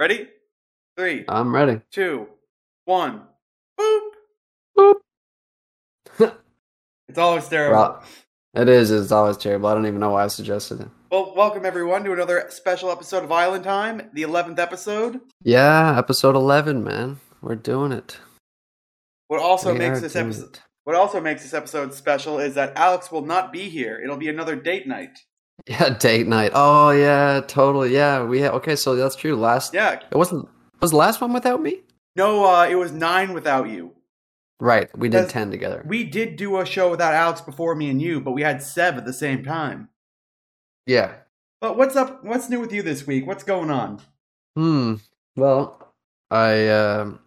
Ready? Three, I'm ready. two, one. Boop. Boop. It's always terrible. Well, it is. It's always terrible. I don't even know why I suggested it. Well, welcome everyone to another special episode of Island Time, the 11th episode. Yeah, episode 11, man. We're doing it. What also We makes this episode it. what also makes this episode special is that Alex will not be here. It'll be another date night. Yeah, date night. Oh yeah, totally. Yeah, we had. Okay, so that's true. Last. Yeah. It wasn't. Was the last one without me? No, uh, it was nine without you. Right. We did ten together. We did do a show without Alex before me and you, but we had Seb at the same time. Yeah. But what's up? What's new with you this week? What's going on? Hmm. Well, I um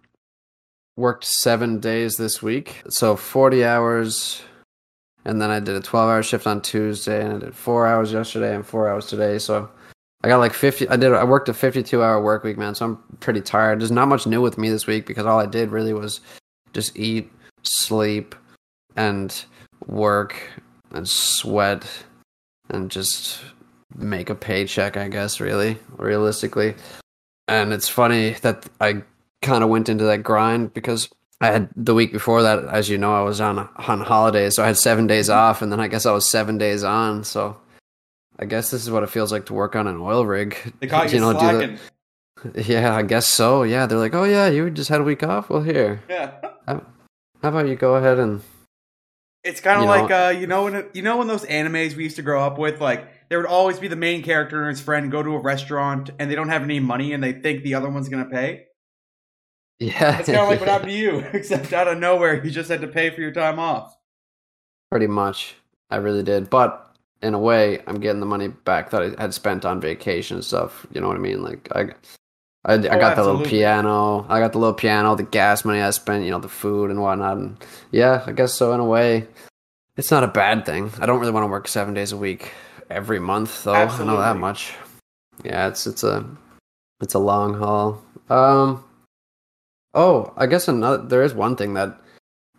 worked seven days this week, so forty hours, and then I did a twelve-hour shift on Tuesday, and I did four hours yesterday and four hours today. So I got like fifty. I did. I worked a fifty-two-hour work week, man. So I'm pretty tired. There's not much new with me this week because all I did really was just eat, sleep, and work and sweat and just make a paycheck. I guess really, realistically. And it's funny that I kind of went into that grind because I had the week before that, as you know, I was on on holidays, so I had seven days off, and then I guess I was seven days on. So I guess this is what it feels like to work on an oil rig. They caught you, do the- slacking. yeah, I guess so. Yeah, they're like, oh yeah, you just had a week off. Well, here, Yeah. how about you go ahead and It's kind of like know- uh, you know when it, you know when those animes we used to grow up with, like there would always be the main character and his friend go to a restaurant and they don't have any money and they think the other one's gonna pay. Yeah, That's kind of like what happened to you, except out of nowhere you just had to pay for your time off. Pretty much. I really did. But in a way, I'm getting the money back that I had spent on vacation and stuff. You know what I mean? Like I I, I got the little piano. I got the little piano, the gas money I spent, you know, the food and whatnot. And yeah, I guess so in a way. It's not a bad thing. I don't really want to work seven days a week every month though. I know that much. Yeah, it's it's a it's a long haul. Um Oh, I guess another there is one thing that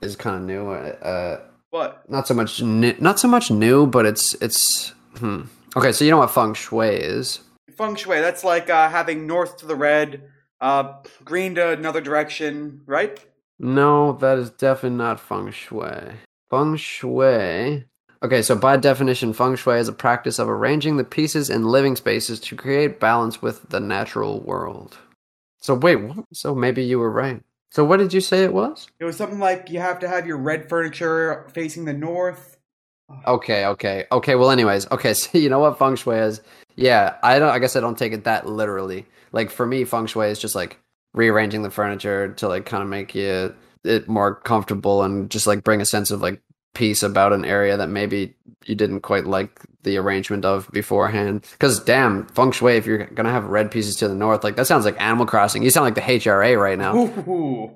is kind of new. Uh What? not so much new, not so much new, but it's it's hmm. Okay, so you know what feng shui is? Feng shui. That's like uh, having north to the red, uh, green to another direction, right? No, that is definitely not feng shui. Feng shui. Okay, so by definition, feng shui is a practice of arranging the pieces in living spaces to create balance with the natural world. So wait, so maybe you were right. So what did you say it was? It was something like you have to have your red furniture facing the north. Okay, okay, okay. Well, anyways, okay. So you know what feng shui is? Yeah, I don't. I guess I don't take it that literally. Like for me, feng shui is just like rearranging the furniture to like kind of make you it more comfortable and just like bring a sense of like peace about an area that maybe you didn't quite like the arrangement of beforehand. Because damn, feng shui, if you're gonna have red pieces to the north, like that sounds like Animal Crossing. You sound like the HRA right now. Ooh.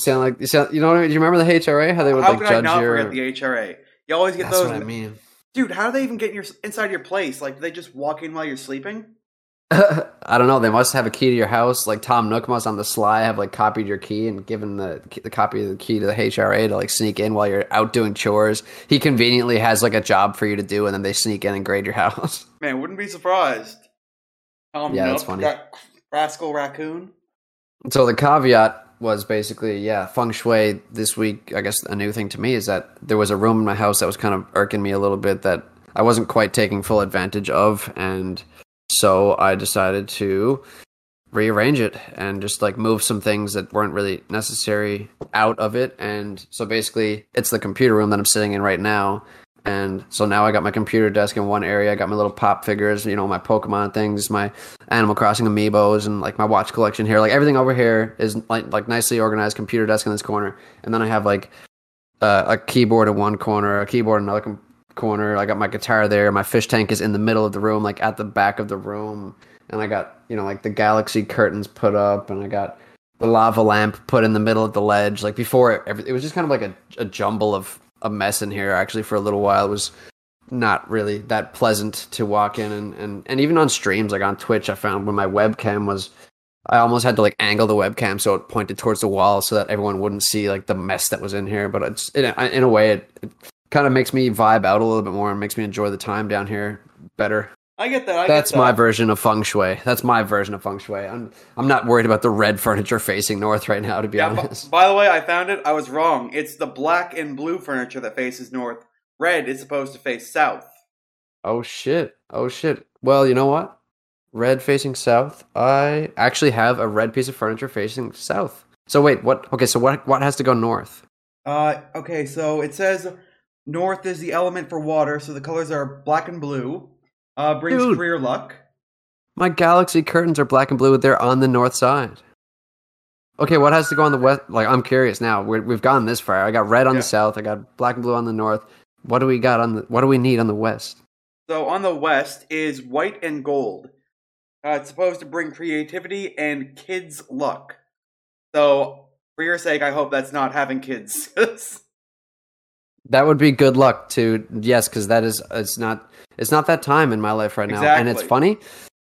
sound like you sound. You know what I mean? Do you remember the HRA? How they would How like could I judge not your. forget the HRA? You always get That's those. what I mean. Dude, how do they even get in your inside your place? Like, do they just walk in while you're sleeping? I don't know. They must have a key to your house. Like Tom Nook must on the sly have like copied your key and given the the copy of the key to the HRA to like sneak in while you're out doing chores. He conveniently has like a job for you to do, and then they sneak in and grade your house. Man, wouldn't be surprised. Tom Yeah, that's funny. that rascal raccoon. So the caveat was basically, yeah, feng shui this week. I guess a new thing to me is that there was a room in my house that was kind of irking me a little bit that I wasn't quite taking full advantage of, and so I decided to rearrange it and just like move some things that weren't really necessary out of it. And so basically, it's the computer room that I'm sitting in right now. And so now I got my computer desk in one area. I got my little pop figures, you know, my Pokemon things, my Animal Crossing amiibos, and like my watch collection here. Like everything over here is like like nicely organized. Computer desk in this corner, and then I have like uh, a keyboard in one corner, a keyboard in another com- corner. I got my guitar there. My fish tank is in the middle of the room, like at the back of the room, and I got you know like the galaxy curtains put up, and I got the lava lamp put in the middle of the ledge. Like before, it, it was just kind of like a, a jumble of a mess in here. Actually, for a little while, it was not really that pleasant to walk in, and and and even on streams like on Twitch, I found when my webcam was. I almost had to like angle the webcam so it pointed towards the wall so that everyone wouldn't see like the mess that was in here. But it's in a, in a way it, it kind of makes me vibe out a little bit more and makes me enjoy the time down here better. I get that. I That's get that. my version of feng shui. That's my version of feng shui. I'm I'm not worried about the red furniture facing north right now, to be Yeah, b- honest. by the way, I found it. I was wrong. It's the black and blue furniture that faces north. Red is supposed to face south. Oh shit! Oh shit! Well, you know what? Red facing south. I actually have a red piece of furniture facing south. So wait, what? Okay, so what? What has to go north? Uh, okay, so it says north is the element for water, so the colors are black and blue. Uh, brings Dude. career luck. My galaxy curtains are black and blue. They're on the north side. Okay, what has to go on the west? Like, I'm curious now. We're, we've gone this far. I got red on Yeah. the south. I got black and blue on the north. What do we got on the? What do we need on the west? So on the west is white and gold. Uh, it's supposed to bring creativity and kids' luck. So for your sake, I hope that's not having kids. That would be good luck to yes, because that is it's not it's not that time in my life right now, and it's funny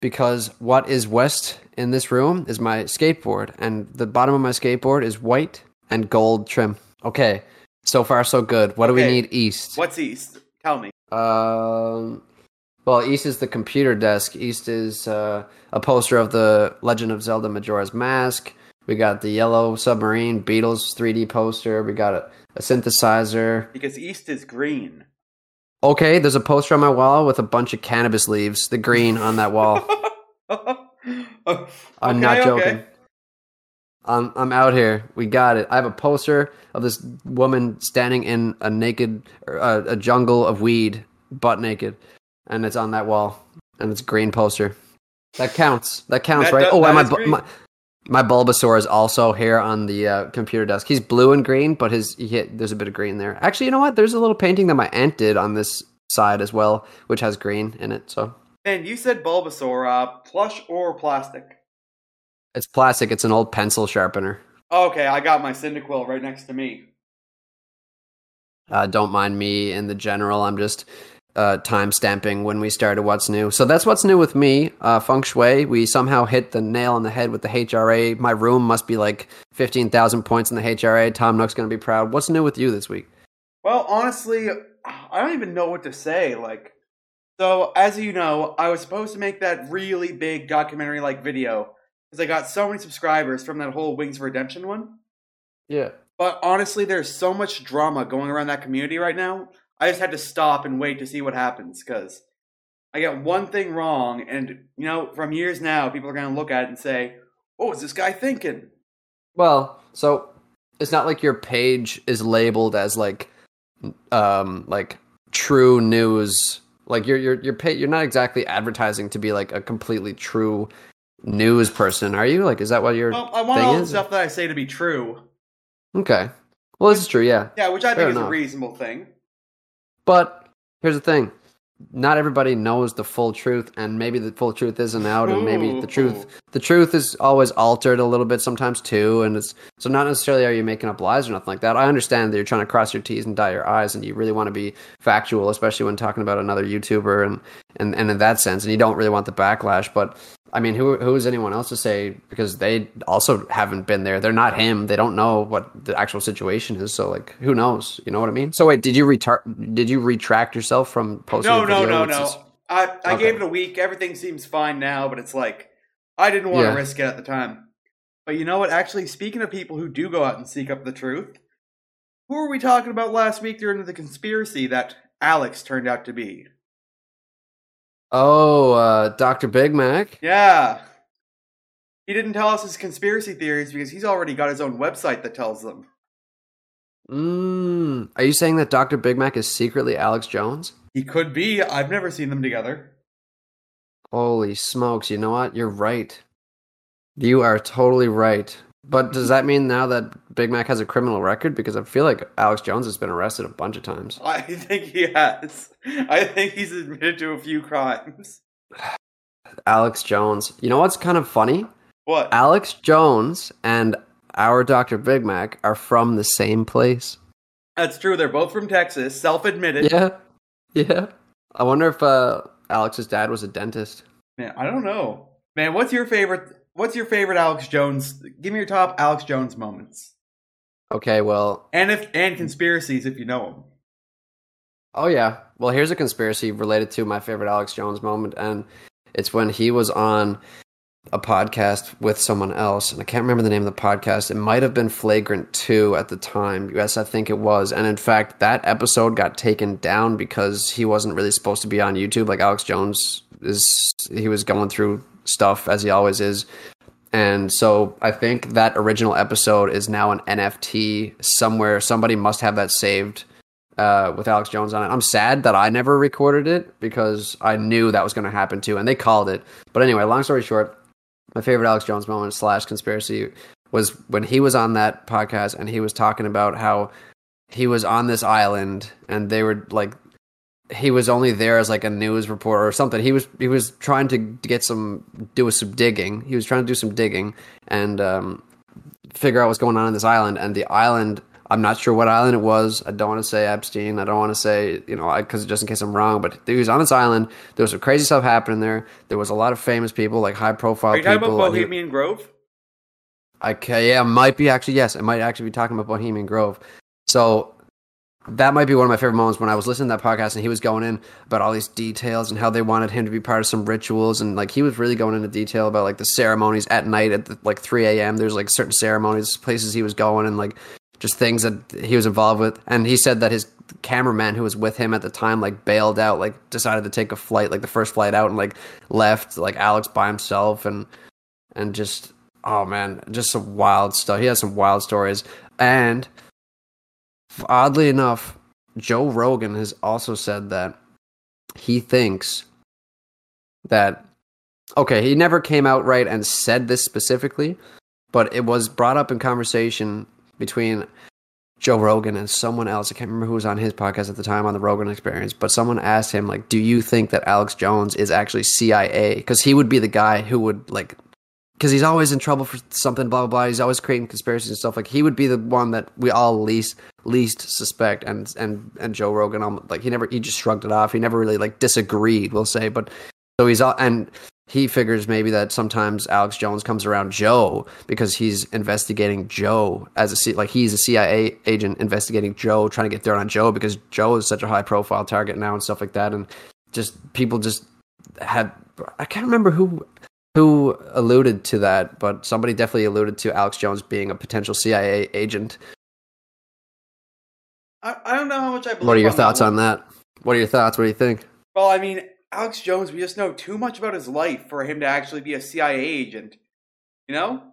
because what is west in this room is my skateboard, and the bottom of my skateboard is white and gold trim. Okay, so far so good. What do we need east? What's east? Tell me. Um, well, east is the computer desk. East is uh, a poster of the Legend of Zelda Majora's Mask. We got the yellow submarine Beatles 3D poster. We got a, a synthesizer. Because east is green. Okay, there's a poster on my wall with a bunch of cannabis leaves. The green on that wall. I'm not joking. okay. I'm I'm out here. We got it. I have a poster of this woman standing in a naked uh, a jungle of weed, butt naked, and it's on that wall, and it's a green poster. That counts. That counts, That right? does- oh, and that my, is bu- green. My Bulbasaur is also here on the uh, computer desk. He's blue and green, but his he hit, there's a bit of green there. Actually, you know what? There's a little painting that my aunt did on this side as well, which has green in it. So And you said Bulbasaur, uh, plush or plastic? it's plastic. It's an old pencil sharpener. Okay, I got my Cyndaquil right next to me. Uh, don't mind me in the general. I'm just uh, time stamping when we started what's new. So that's what's new with me. Uh, feng shui. We somehow hit the nail on the head with the HRA. My room must be like fifteen thousand points in the HRA. Tom Nook's gonna be proud. What's new with you this week? Well, honestly, I don't even know what to say. Like, so as you know, I was supposed to make that really big documentary like video because I got so many subscribers from that whole Wings of Redemption one. Yeah. But honestly, there's so much drama going around that community right now. I just had to stop and wait to see what happens because I get one thing wrong, and you know, from years now, people are going to look at it and say, "What was this guy thinking?" Well, so it's not like your page is labeled as like, um, like true news. Like you're you're you're pay- you're not exactly advertising to be like a completely true news person, are you? Like, is that what your Well, I want all the stuff that I say to be true. Okay. Well, this is true, yeah. Yeah, which I Fair think is a reasonable thing. But here's the thing. Not everybody knows the full truth, and maybe the full truth isn't out, and maybe the truth the truth is always altered a little bit sometimes too, and it's so not necessarily are you making up lies or nothing like that. I understand that you're trying to cross your T's and dot your I's, and you really want to be factual, especially when talking about another YouTuber and and, and in that sense, and you don't really want the backlash. But I mean, who who is anyone else to say because they also haven't been there? They're not him. They don't know what the actual situation is. So like, who knows? You know what I mean? So wait, did you retar- Did you retract yourself from posting? No, no, no, no. just- I, I Okay. gave it a week. Everything seems fine now, but it's like I didn't want Yeah. to risk it at the time. But you know what? Actually, speaking of people who do go out and seek up the truth, who were we talking about last week during the conspiracy that Alex turned out to be? Oh, uh, Doctor Big Mac. Yeah. He didn't tell us his conspiracy theories because he's already got his own website that tells them. Mm. Are you saying that Doctor Big Mac is secretly Alex Jones? He could be. I've never seen them together. Holy smokes! You know what? You're right. You are totally right. But does that mean now that Big Mac has a criminal record? Because I feel like Alex Jones has been arrested a bunch of times. I think he has. I think he's admitted to a few crimes. Alex Jones. You know what's kind of funny? What? Alex Jones and our Dr. Big Mac are from the same place. That's true. They're both from Texas, self-admitted. Yeah. Yeah. I wonder if uh, Alex's dad was a dentist. Man, I don't know. Man, what's your favorite? What's your favorite Alex Jones? Give me your top Alex Jones moments, Okay, well, and if and conspiracies if you know them. oh yeah. Well, here's a conspiracy related to my favorite Alex Jones moment, and it's when he was on a podcast with someone else, and I can't remember the name of the podcast. It might have been Flagrant 2 at the time. Yes, I think it was. And in fact, that episode got taken down because he wasn't really supposed to be on YouTube. Like Alex Jones is, he was going through stuff as he always is. And so I think that original episode is now an NFT somewhere. Somebody must have that saved uh, with Alex Jones on it. I'm sad that I never recorded it because I knew that was going to happen too, and they called it. But anyway, long story short, my favorite Alex Jones moment slash conspiracy was when he was on that podcast and he was talking about how he was on this island and they were like he was only there as like a news reporter or something. He was he was trying to get some do some digging. He was trying to do some digging and um, figure out what's going on in this island. And the island, I'm not sure what island it was. I don't want to say Epstein. I don't want to say you know because just in case I'm wrong. But he was on this island. There was some crazy stuff happening there. There was a lot of famous people, like high profile Are you people. talking about and he- Bohemian Grove? Okay, yeah, might be actually yes, it might actually be talking about Bohemian Grove. So that might be one of my favorite moments when I was listening to that podcast and he was going in about all these details and how they wanted him to be part of some rituals and like he was really going into detail about like the ceremonies at night at the, like 3 a.m. There's like certain ceremonies, places he was going and like just things that he was involved with. And he said that his cameraman who was with him at the time like bailed out, like decided to take a flight, like the first flight out and like left like Alex by himself and and just oh man, just some wild stuff. He has some wild stories. And oddly enough, Joe Rogan has also said that he thinks that okay, he never came out right and said this specifically, but it was brought up in conversation between Joe Rogan and someone else. I can't remember who was on his podcast at the time on the Rogan Experience, but someone asked him like, "Do you think that Alex Jones is actually CIA?" Because he would be the guy who would like, because he's always in trouble for something, blah blah blah. He's always creating conspiracies and stuff. Like he would be the one that we all least least suspect. And and and Joe Rogan, um, like he never he just shrugged it off. He never really like disagreed. We'll say, but so he's and he figures maybe that sometimes Alex Jones comes around Joe because he's investigating Joe as a C- like he's a CIA agent investigating Joe, trying to get dirt on Joe because Joe is such a high profile target now and stuff like that, and just people just had I can't remember who who alluded to that, but somebody definitely alluded to Alex Jones being a potential CIA agent. I, I don't know how much I believe. What are your thoughts on that? What are your thoughts? What do you think? Well, I mean, Alex Jones, we just know too much about his life for him to actually be a CIA agent. You know?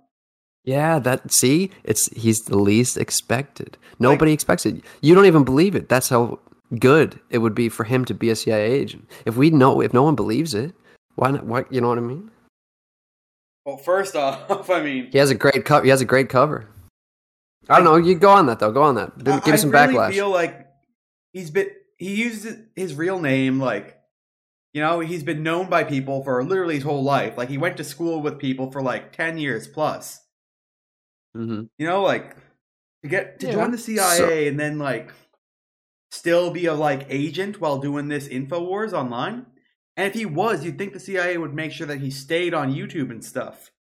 Yeah, that see, it's he's the least expected. Nobody expects it. You don't even believe it. That's how good it would be for him to be a CIA agent. If we know, if no one believes it, why not? What you know what I mean? Well, first off, I mean, He has a great cover. He has a great cover. I don't know. You go on that though. Go on that. Give, I, give me some backlash. I really backlash. feel like he's been he uses his real name like you know he's been known by people for literally his whole life. Like he went to school with people for like ten years plus. hmm You know, like to get to Yeah. join the CIA and then like still be a like agent while doing this Infowars online. And if he was, you'd think the CIA would make sure that he stayed on YouTube and stuff.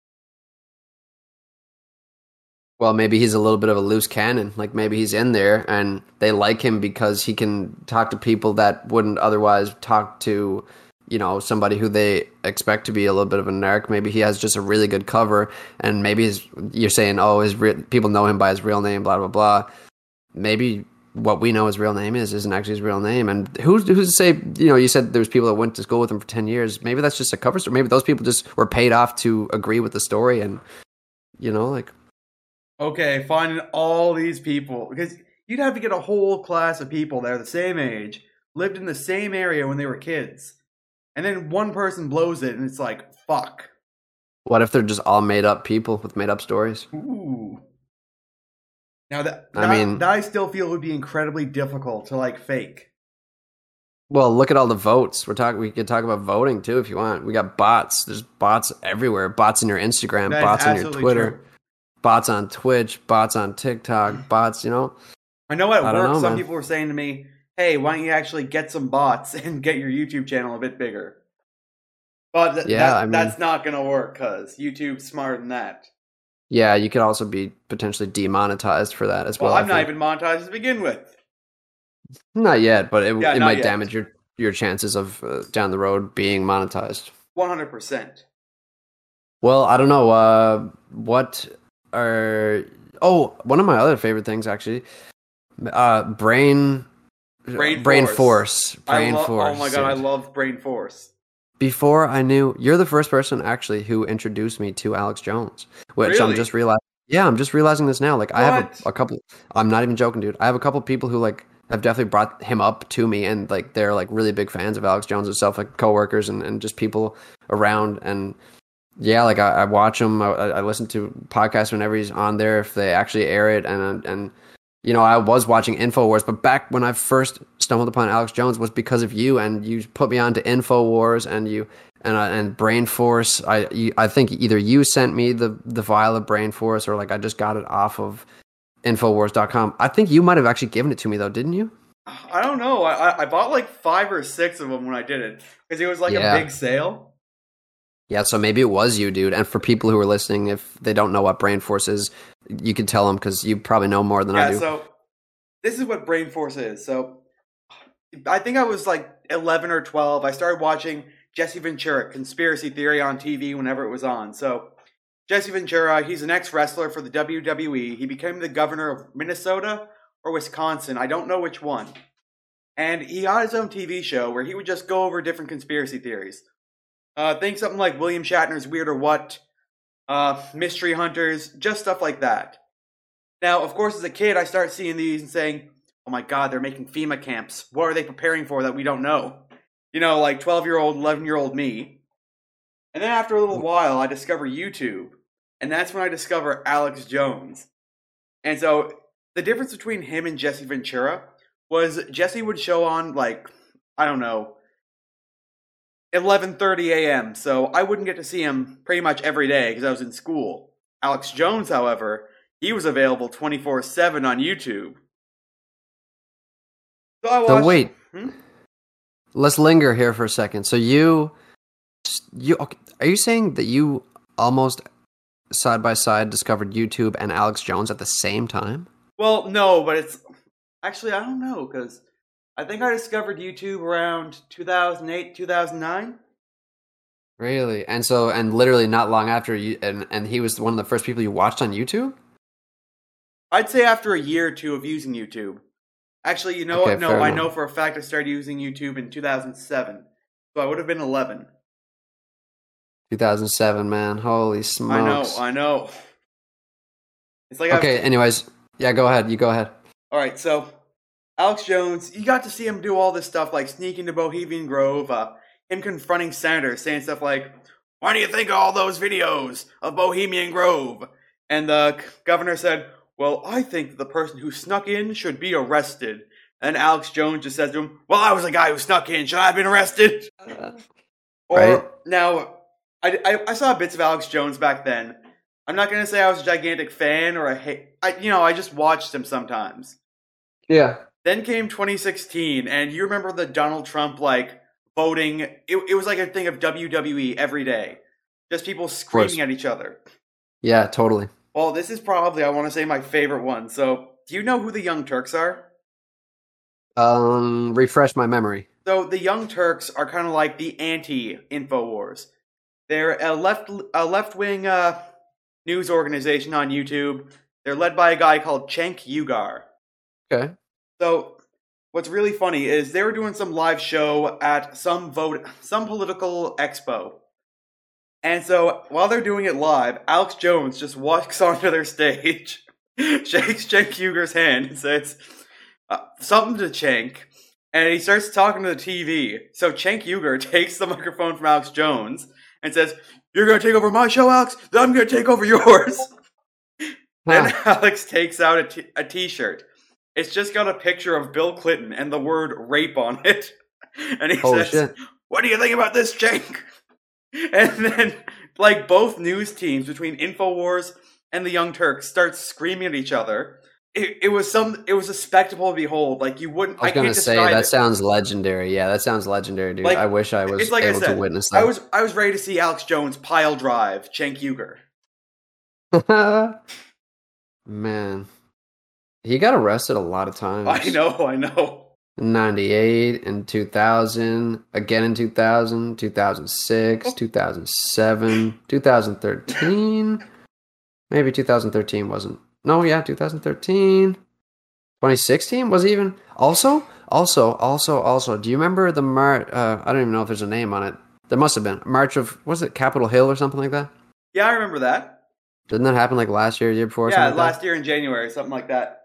Well, maybe he's a little bit of a loose cannon. Like maybe he's in there and they like him because he can talk to people that wouldn't otherwise talk to, you know, somebody who they expect to be a little bit of a narc. Maybe he has just a really good cover, and maybe you're saying, oh, his re- people know him by his real name, blah blah blah. Maybe what we know his real name is isn't actually his real name. And who's who's to say? You know, you said there was people that went to school with him for ten years. Maybe that's just a cover story. Maybe those people just were paid off to agree with the story, and you know, like Okay, finding all these people because you'd have to get a whole class of people that are the same age, lived in the same area when they were kids, and then one person blows it, and it's like fuck. What if they're just all made up people with made up stories? Ooh. Now that, I mean- that I still feel would be incredibly difficult to like fake. Well, look at all the votes. We're talking. We could talk about voting too if you want. We got bots. There's bots everywhere. Bots in your Instagram. That bots on your Twitter. true. Bots on Twitch. Bots on TikTok. Bots. You know. I know at I work know, some man. people were saying to me, "Hey, why don't you actually get some bots and get your YouTube channel a bit bigger?" But th- Yeah, that- I mean- that's not gonna work because YouTube's smarter than that. Yeah, you could also be potentially demonetized for that as Well, well. I'm not even monetized to begin with. Not yet, but it, Yeah, it might yet. damage your your chances of uh, down the road being monetized. One hundred percent. Well, I don't know. Uh, what are oh one of my other favorite things actually, uh, brain, Brain brain Force. force, brain lo- force. Oh my god, I love Brain Force. Before I knew, you're the first person actually who introduced me to Alex Jones, which I'm just realizing. Yeah, I'm just realizing this now. Like I have a, a couple. I'm not even joking, dude. I have a couple people who like have definitely brought him up to me, and like they're like really big fans of Alex Jones himself, like coworkers and and just people around. And yeah, like I, I watch him. I, I listen to podcasts whenever he's on there if they actually air it, and and you know I was watching Infowars, but back when I first stumbled upon Alex Jones was because of you, and you put me on to Infowars, and you and I, and Brain Force. I you, I think either you sent me the the vial of Brain Force, or like I just got it off of Infowars.com. I think you might have actually given it to me though, didn't you? I don't know. I I- I bought like five or six of them when I did it because it was like Yeah. a big sale. Yeah, so maybe it was you, dude. And for people who are listening, if they don't know what Brain Force is, you can tell them because you probably know more than I do. So this is what Brain Force is. So I think I was like eleven or twelve. I started watching Jesse Ventura Conspiracy Theory on TV whenever it was on. So Jesse Ventura, he's an ex wrestler for the WWE. He became the governor of Minnesota or Wisconsin. I don't know which one. And he had his own TV show where he would just go over different conspiracy theories. Uh, think something like William Shatner's Weird or What, uh, Mystery Hunters, just stuff like that. Now, of course, as a kid, I start seeing these and saying, oh my god, they're making FEMA camps. What are they preparing for that we don't know? You know, like 12 year old, 11 year old me. And then after a little while, I discover YouTube. And that's when I discover Alex Jones. And so the difference between him and Jesse Ventura was Jesse would show on like I don't know 11:30 a.m. So I wouldn't get to see him pretty much every day because I was in school. Alex Jones, however, he was available 24/7 on YouTube. So I watched So wait, Hmm? let's linger here for a second. So you, you are you saying that you almost side by side discovered YouTube and Alex Jones at the same time? Well, no, but it's actually I don't know because I think I discovered YouTube around 2008, 2009. Really? And so, and literally not long after you, and and he was one of the first people you watched on YouTube. I'd say after a year or two of using YouTube. Actually, you know Okay, what? No, I enough. know for a fact I started using YouTube in 2007. So I would have been 11. 2007, man. Holy smokes. I know, I know. It's like I've- Okay. Anyways, yeah. Go ahead. You go ahead. All right, so Alex Jones, you got to see him do all this stuff like sneak into Bohemian Grove, uh, him confronting senators, saying stuff like, "Why do you think of all those videos of Bohemian Grove?" And the governor said, "Well, I think the person who snuck in should be arrested." And Alex Jones just says to him, "Well, I was the guy who snuck in. Should I have been arrested?" Or Right. now, I, I I saw bits of Alex Jones back then. I'm not gonna say I was a gigantic fan or a hate. I you know I just watched him sometimes. Yeah. Then came 2016, and you remember the Donald Trump like voting? It, it was like a thing of WWE every day, just people screaming at each other. Yeah. Totally. Well, this is probably I want to say my favorite one. So, do you know who the Young Turks are? Um. Refresh my memory. So the Young Turks are kind of like the anti Infowars. They're a left a left wing uh, news organization on YouTube. They're led by a guy called Cenk Uygur. Okay. So what's really funny is they were doing some live show at some vote some political expo. And so while they're doing it live, Alex Jones just walks onto their stage, shakes Cenk Uygur's hand and says uh, something to Cenk, and he starts talking to the TV. So Cenk Uygur takes the microphone from Alex Jones and says, "You're going to take over my show, Alex. Then I'm going to take over yours." Then Alex takes out a t- a t-shirt. It's just got a picture of Bill Clinton and the word rape on it. And he Holy says, shit. What do you think about this, Cenk? And then, like, both news teams between InfoWars and the Young Turks start screaming at each other. It, it was some. It was a spectacle to behold. Like you wouldn't. I was I gonna say that it. sound legendary. Yeah, that sounds legendary, dude. Like, I wish I was like I able said, to witness that. I was. I was ready to see Alex Jones pile drive Cenk Uygur. Man, he got arrested a lot of times. I know. I know. 98 and 2000 again in 2000 2006 2007 2013 maybe 2013 wasn't no yeah 2013 2016 was even also also also also do you remember the march? uh, i don't even know if there's a name on it there must have been march of was it capitol hill or something like that Yeah, I remember that. didn't that happen like last year or year before yeah, like that? last year in January, something like that.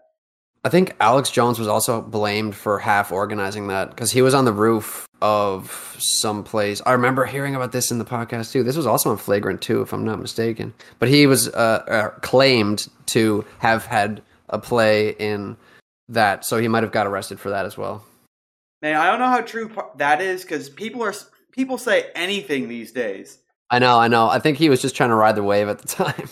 I think Alex Jones was also blamed for half organizing that because he was on the roof of some place. I remember hearing about this in the podcast too. This was also on Flagrant too, if I'm not mistaken. But he was uh, uh, claimed to have had a play in that, so he might have got arrested for that as well. Man, I don't know how true that is because people are people say anything these days. I know, I know. I think he was just trying to ride the wave at the time.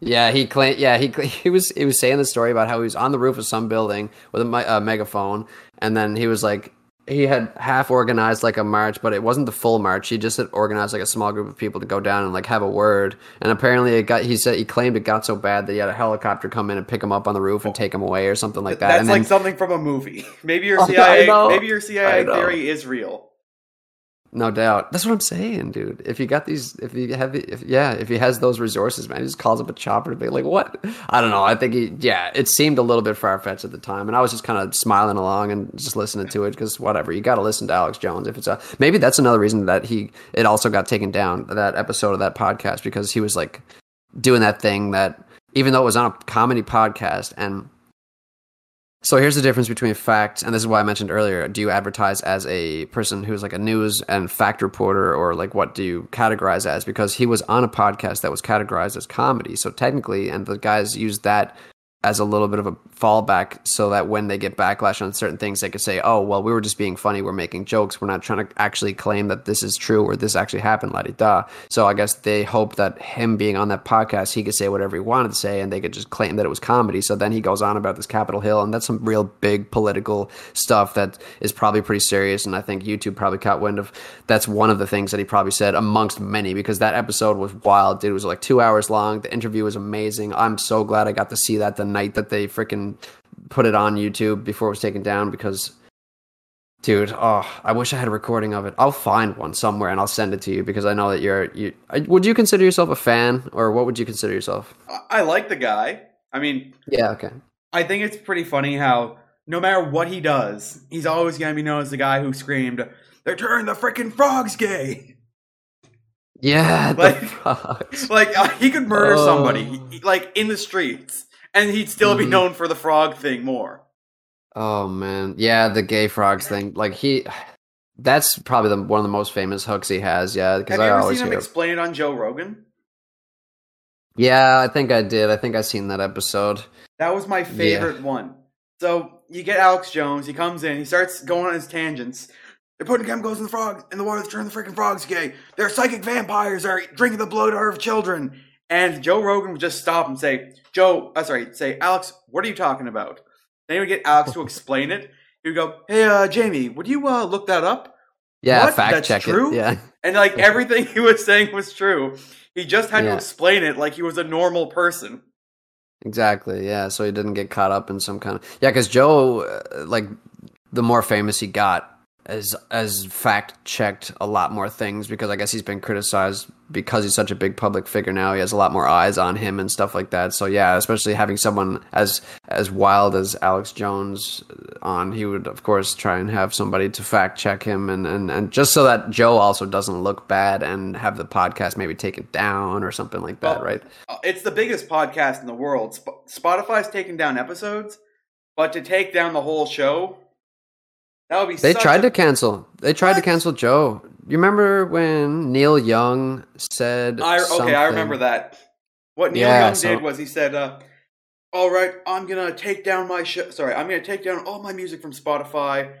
Yeah, he claimed. Yeah, he he was he was saying the story about how he was on the roof of some building with a uh, megaphone, and then he was like he had half organized like a march, but it wasn't the full march. He just had organized like a small group of people to go down and like have a word. And apparently, it got. He said he claimed it got so bad that he had a helicopter come in and pick him up on the roof and take him away or something like that. That's and like then, something from a movie. Maybe your CIA, maybe your CIA theory is real. No doubt. That's what I'm saying, dude. If you got these, if you have, if, yeah, if he has those resources, man, he just calls up a chopper to be like, what? I don't know. I think he, yeah, it seemed a little bit far fetched at the time, and I was just kind of smiling along and just listening to it because whatever, you got to listen to Alex Jones if it's a. Maybe that's another reason that he it also got taken down that episode of that podcast because he was like doing that thing that even though it was on a comedy podcast and so here's the difference between fact, and this is why I mentioned earlier. Do you advertise as a person who's like a news and fact reporter, or like what do you categorize as? Because he was on a podcast that was categorized as comedy, so technically, and the guys used that as a little bit of a fallback, so that when they get backlash on certain things, they could say, "Oh, well, we were just being funny. We're making jokes. We're not trying to actually claim that this is true or this actually happened." La di da. So I guess they hope that him being on that podcast, he could say whatever he wanted to say, and they could just claim that it was comedy. So then he goes on about this Capitol Hill, and that's some real big political stuff that is probably pretty serious. And I think YouTube probably caught wind of. That's one of the things that he probably said amongst many because that episode was wild, dude. It was like two hours long. The interview was amazing. I'm so glad I got to see that the night that they freaking put it on YouTube before it was taken down because dude oh i wish i had a recording of it i'll find one somewhere and i'll send it to you because i know that you're you would you consider yourself a fan or what would you consider yourself I, like the guy. I mean, yeah okay I think it's pretty funny how no matter what he does, he's always gonna be known as the guy who screamed, "They're turning the freaking frogs gay." yeah Like-. Like uh, he could murder Oh. somebody, like in the streets, and he'd still be Mhm. known for the frog thing more. oh man yeah the gay frogs thing like he that's probably the, one of the most famous hooks he has yeah because i always seen him hear explain it on Joe Rogan? yeah i think i did i think i seen that episode That was my favorite one. So you get Alex Jones. He comes in. He starts going on his tangents. They're putting chemicals in the frogs in the water to turn the freaking frogs gay. They're psychic vampires are drinking the blood of children. And Joe Rogan would just stop and say, "Joe, uh, sorry, say Alex, what are you talking about?" Then he would get Alex to explain it. He would go, "Hey, uh, Jamie, would you uh, look that up?" yeah What? fact That's check true? it yeah And like everything he was saying was true. He just had to explain it like he was a normal person. Exactly. Yeah. So he didn't get caught up in some kind of yeah. Because Joe, uh, like, the more famous he got, as as fact checked a lot more things because I guess he's been criticized because he's such a big public figure now. He has a lot more eyes on him and stuff like that. So yeah, especially having someone as as wild as Alex Jones on, he would of course try and have somebody to fact check him and and and just so that Joe also doesn't look bad and have the podcast maybe taken down or something like that, Well, right? Uh, It's the biggest podcast in the world. Sp- Spotify's taken down episodes, but to take down the whole show, that would be. They tried a- to cancel. They tried to cancel Joe. You remember when Neil Young said? I, okay, something? I remember that. What Neil Yeah, Young so- did was he said, uh, "All right, I'm gonna take down my show. Sorry, I'm gonna take down all my music from Spotify,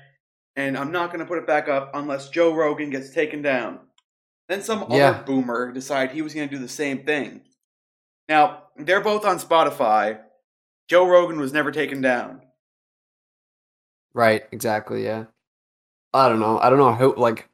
and I'm not gonna put it back up unless Joe Rogan gets taken down." Then some Yeah. other boomer decided he was gonna do the same thing. Now they're both on Spotify. Joe Rogan was never taken down. Right. Exactly. Yeah. I don't know. I don't know how like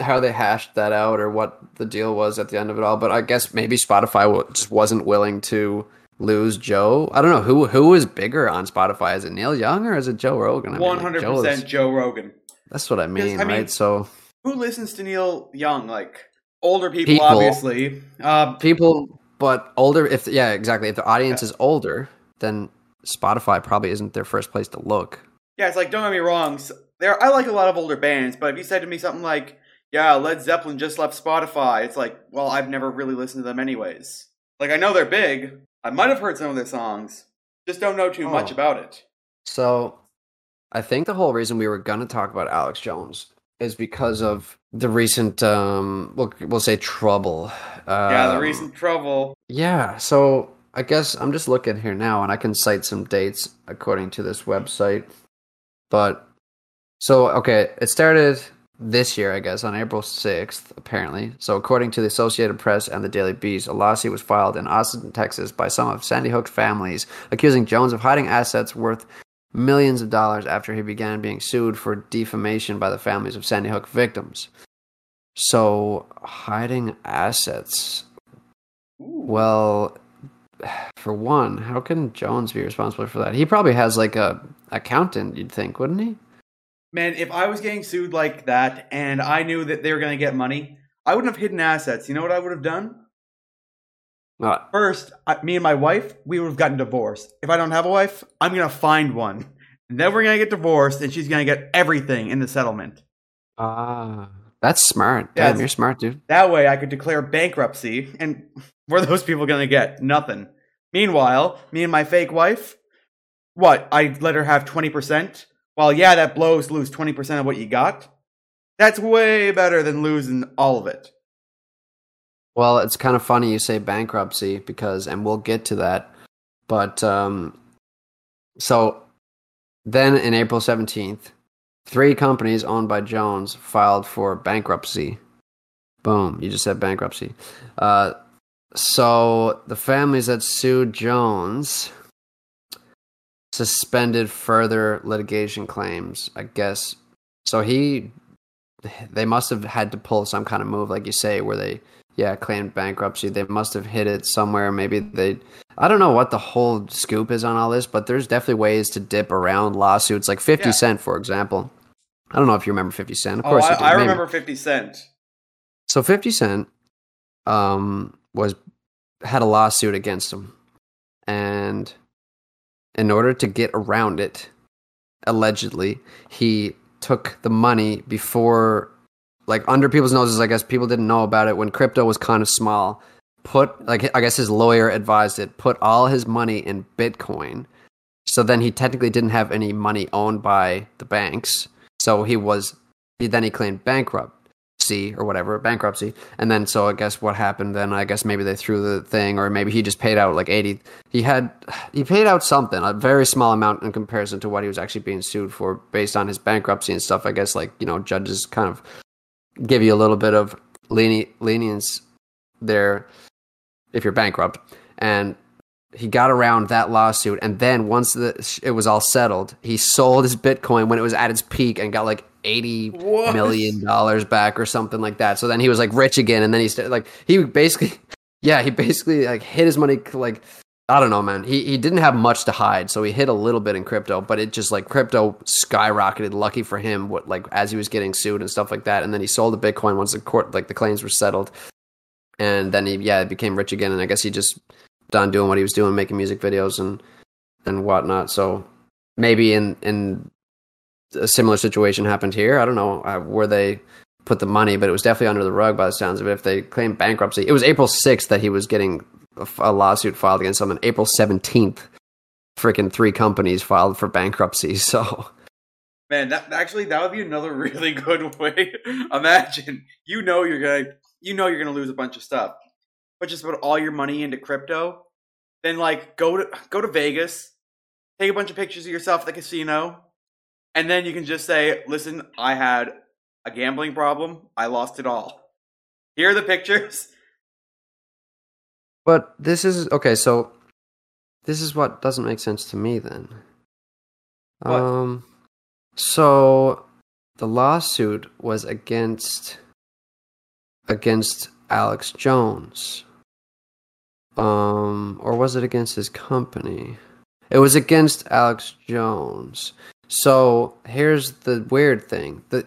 how they hashed that out or what the deal was at the end of it all. But I guess maybe Spotify just wasn't willing to lose Joe. I don't know who who is bigger on Spotify. Is it Neil Young or is it Joe Rogan? One hundred Joe percent Joe Rogan. That's what I mean, I mean- right? So Who listens to Neil Young? Like older people, People. obviously. Uh, people, but older. If yeah, exactly. If the audience is older, then Spotify probably isn't their first place to look. yeah, it's like don't get me wrong. There, I like a lot of older bands, but if you said to me something like, "Yeah, Led Zeppelin just left Spotify," it's like, well, I've never really listened to them anyways. Like I know they're big. I might have heard some of their songs, just don't know too much Oh. about it. So, I think the whole reason we were going to talk about Alex Jones is because of the recent, um, we'll, we'll say trouble. yeah, the Um, recent trouble. Yeah, so I guess I'm just looking here now, and I can cite some dates according to this website. But so okay, it started this year, I guess, on April 6th, apparently. So according to the Associated Press and the Daily Beast, a lawsuit was filed in Austin, Texas, by some of Sandy Hook's families, accusing Jones of hiding assets worth millions of dollars after he began being sued for defamation by the families of Sandy Hook victims. So hiding assets. Well, for one, how can Jones be responsible for that? He probably has like a accountant, you'd think, wouldn't he? Man, if I was getting sued like that and I knew that they were going to get money, I wouldn't have hidden assets. You know what I would have done? Uh, First, I, me and my wife, we would have gotten divorced. If I don't have a wife, I'm going to find one. And then we're going to get divorced and she's going to get everything in the settlement. ah, that's smart. Damn, it's- you're smart, dude. That way I could declare bankruptcy. And what are those people going to get? Nothing. Meanwhile, me and my fake wife, what? I let her have 20%? Well, yeah, that blows to lose 20% of what you got. That's way better than losing all of it. Well, it's kind of funny you say bankruptcy because, and we'll get to that. But um, so then in April 17th, three companies owned by Jones filed for bankruptcy. Boom, you just said bankruptcy. Uh, so the families that sued Jones suspended further litigation claims, I guess. So he, they must have had to pull some kind of move, like you say, where they yeah, claimed bankruptcy. They must have hit it somewhere. Maybe they. I don't know what the whole scoop is on all this, but there's definitely ways to dip around lawsuits, like Fifty Yeah. Cent, for example. I don't know if you remember Fifty Cent. Of Oh, course, I. I Maybe. remember 50 Cent. So Fifty Cent um, was had a lawsuit against him, and in order to get around it, allegedly he took the money before, like under people's noses. I guess people didn't know about it when crypto was kind of small. Put like I guess his lawyer advised it. Put all his money in Bitcoin. So then he technically didn't have any money owned by the banks. So he was he then he claimed or whatever, bankruptcy. And then so I guess what happened then I guess maybe they threw the thing or maybe he just paid out like 80 he had he paid out something, a very small amount in comparison to what he was actually being sued for based on his bankruptcy and stuff. I guess like, you know, judges kind of give you a little bit of leni- lenience there if you're bankrupt. And he got around that lawsuit, and then once the, it was all settled, he sold his Bitcoin when it was at its peak and got like eighty What? million dollars back or something like that. So then he was like rich again, and then he started like he basically, yeah, he basically like hid his money like. I don't know, man. He he didn't have much to hide, so he hid a little bit in crypto, but it just like crypto skyrocketed. Lucky for him, what like as he was getting sued and stuff like that, and then he sold the Bitcoin once the court like the claims were settled, and then he yeah became rich again, and I guess he just done doing what he was doing, making music videos and and whatnot. So maybe in in a similar situation happened here. I don't know uh, where they put the money, but it was definitely under the rug by the sounds of it. If they claimed bankruptcy, it was April sixth that he was getting a lawsuit filed against him, and April seventeenth, freaking three companies filed for bankruptcy. So Man, that actually that would be another really good way. Imagine you know you're gonna you know you're gonna lose a bunch of stuff, but just put all your money into crypto. Then like go to go to Vegas, take a bunch of pictures of yourself at the casino, and then you can just say, "Listen, I had a gambling problem. I lost it all. Here are the pictures." But this is okay. So this is what doesn't make sense to me. Then, What? um, so the lawsuit was against against Alex Jones. Um, or was it against his company? It was against Alex Jones. So here's the weird thing: the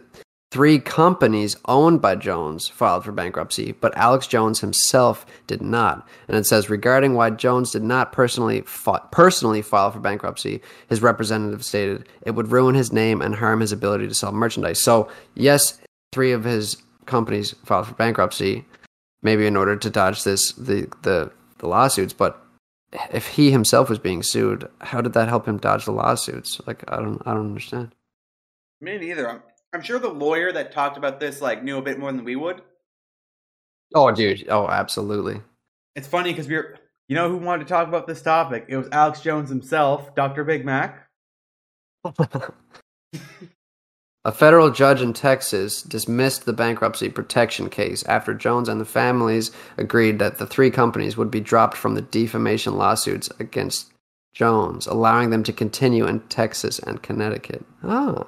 three companies owned by Jones filed for bankruptcy, but Alex Jones himself did not. And it says regarding why Jones did not personally personally file for bankruptcy, his representative stated it would ruin his name and harm his ability to sell merchandise. So yes, three of his companies filed for bankruptcy, maybe in order to dodge this the the, the lawsuits, but if he himself was being sued, how did that help him dodge the lawsuits? Like I don't I don't understand. Me neither. I'm, I'm sure the lawyer that talked about this like knew a bit more than we would. Oh dude, oh absolutely. It's funny because we are you know who wanted to talk about this topic? It was Alex Jones himself, Dr. Big Mac. A federal judge in Texas dismissed the bankruptcy protection case after Jones and the families agreed that the three companies would be dropped from the defamation lawsuits against Jones, allowing them to continue in Texas and Connecticut. Ah.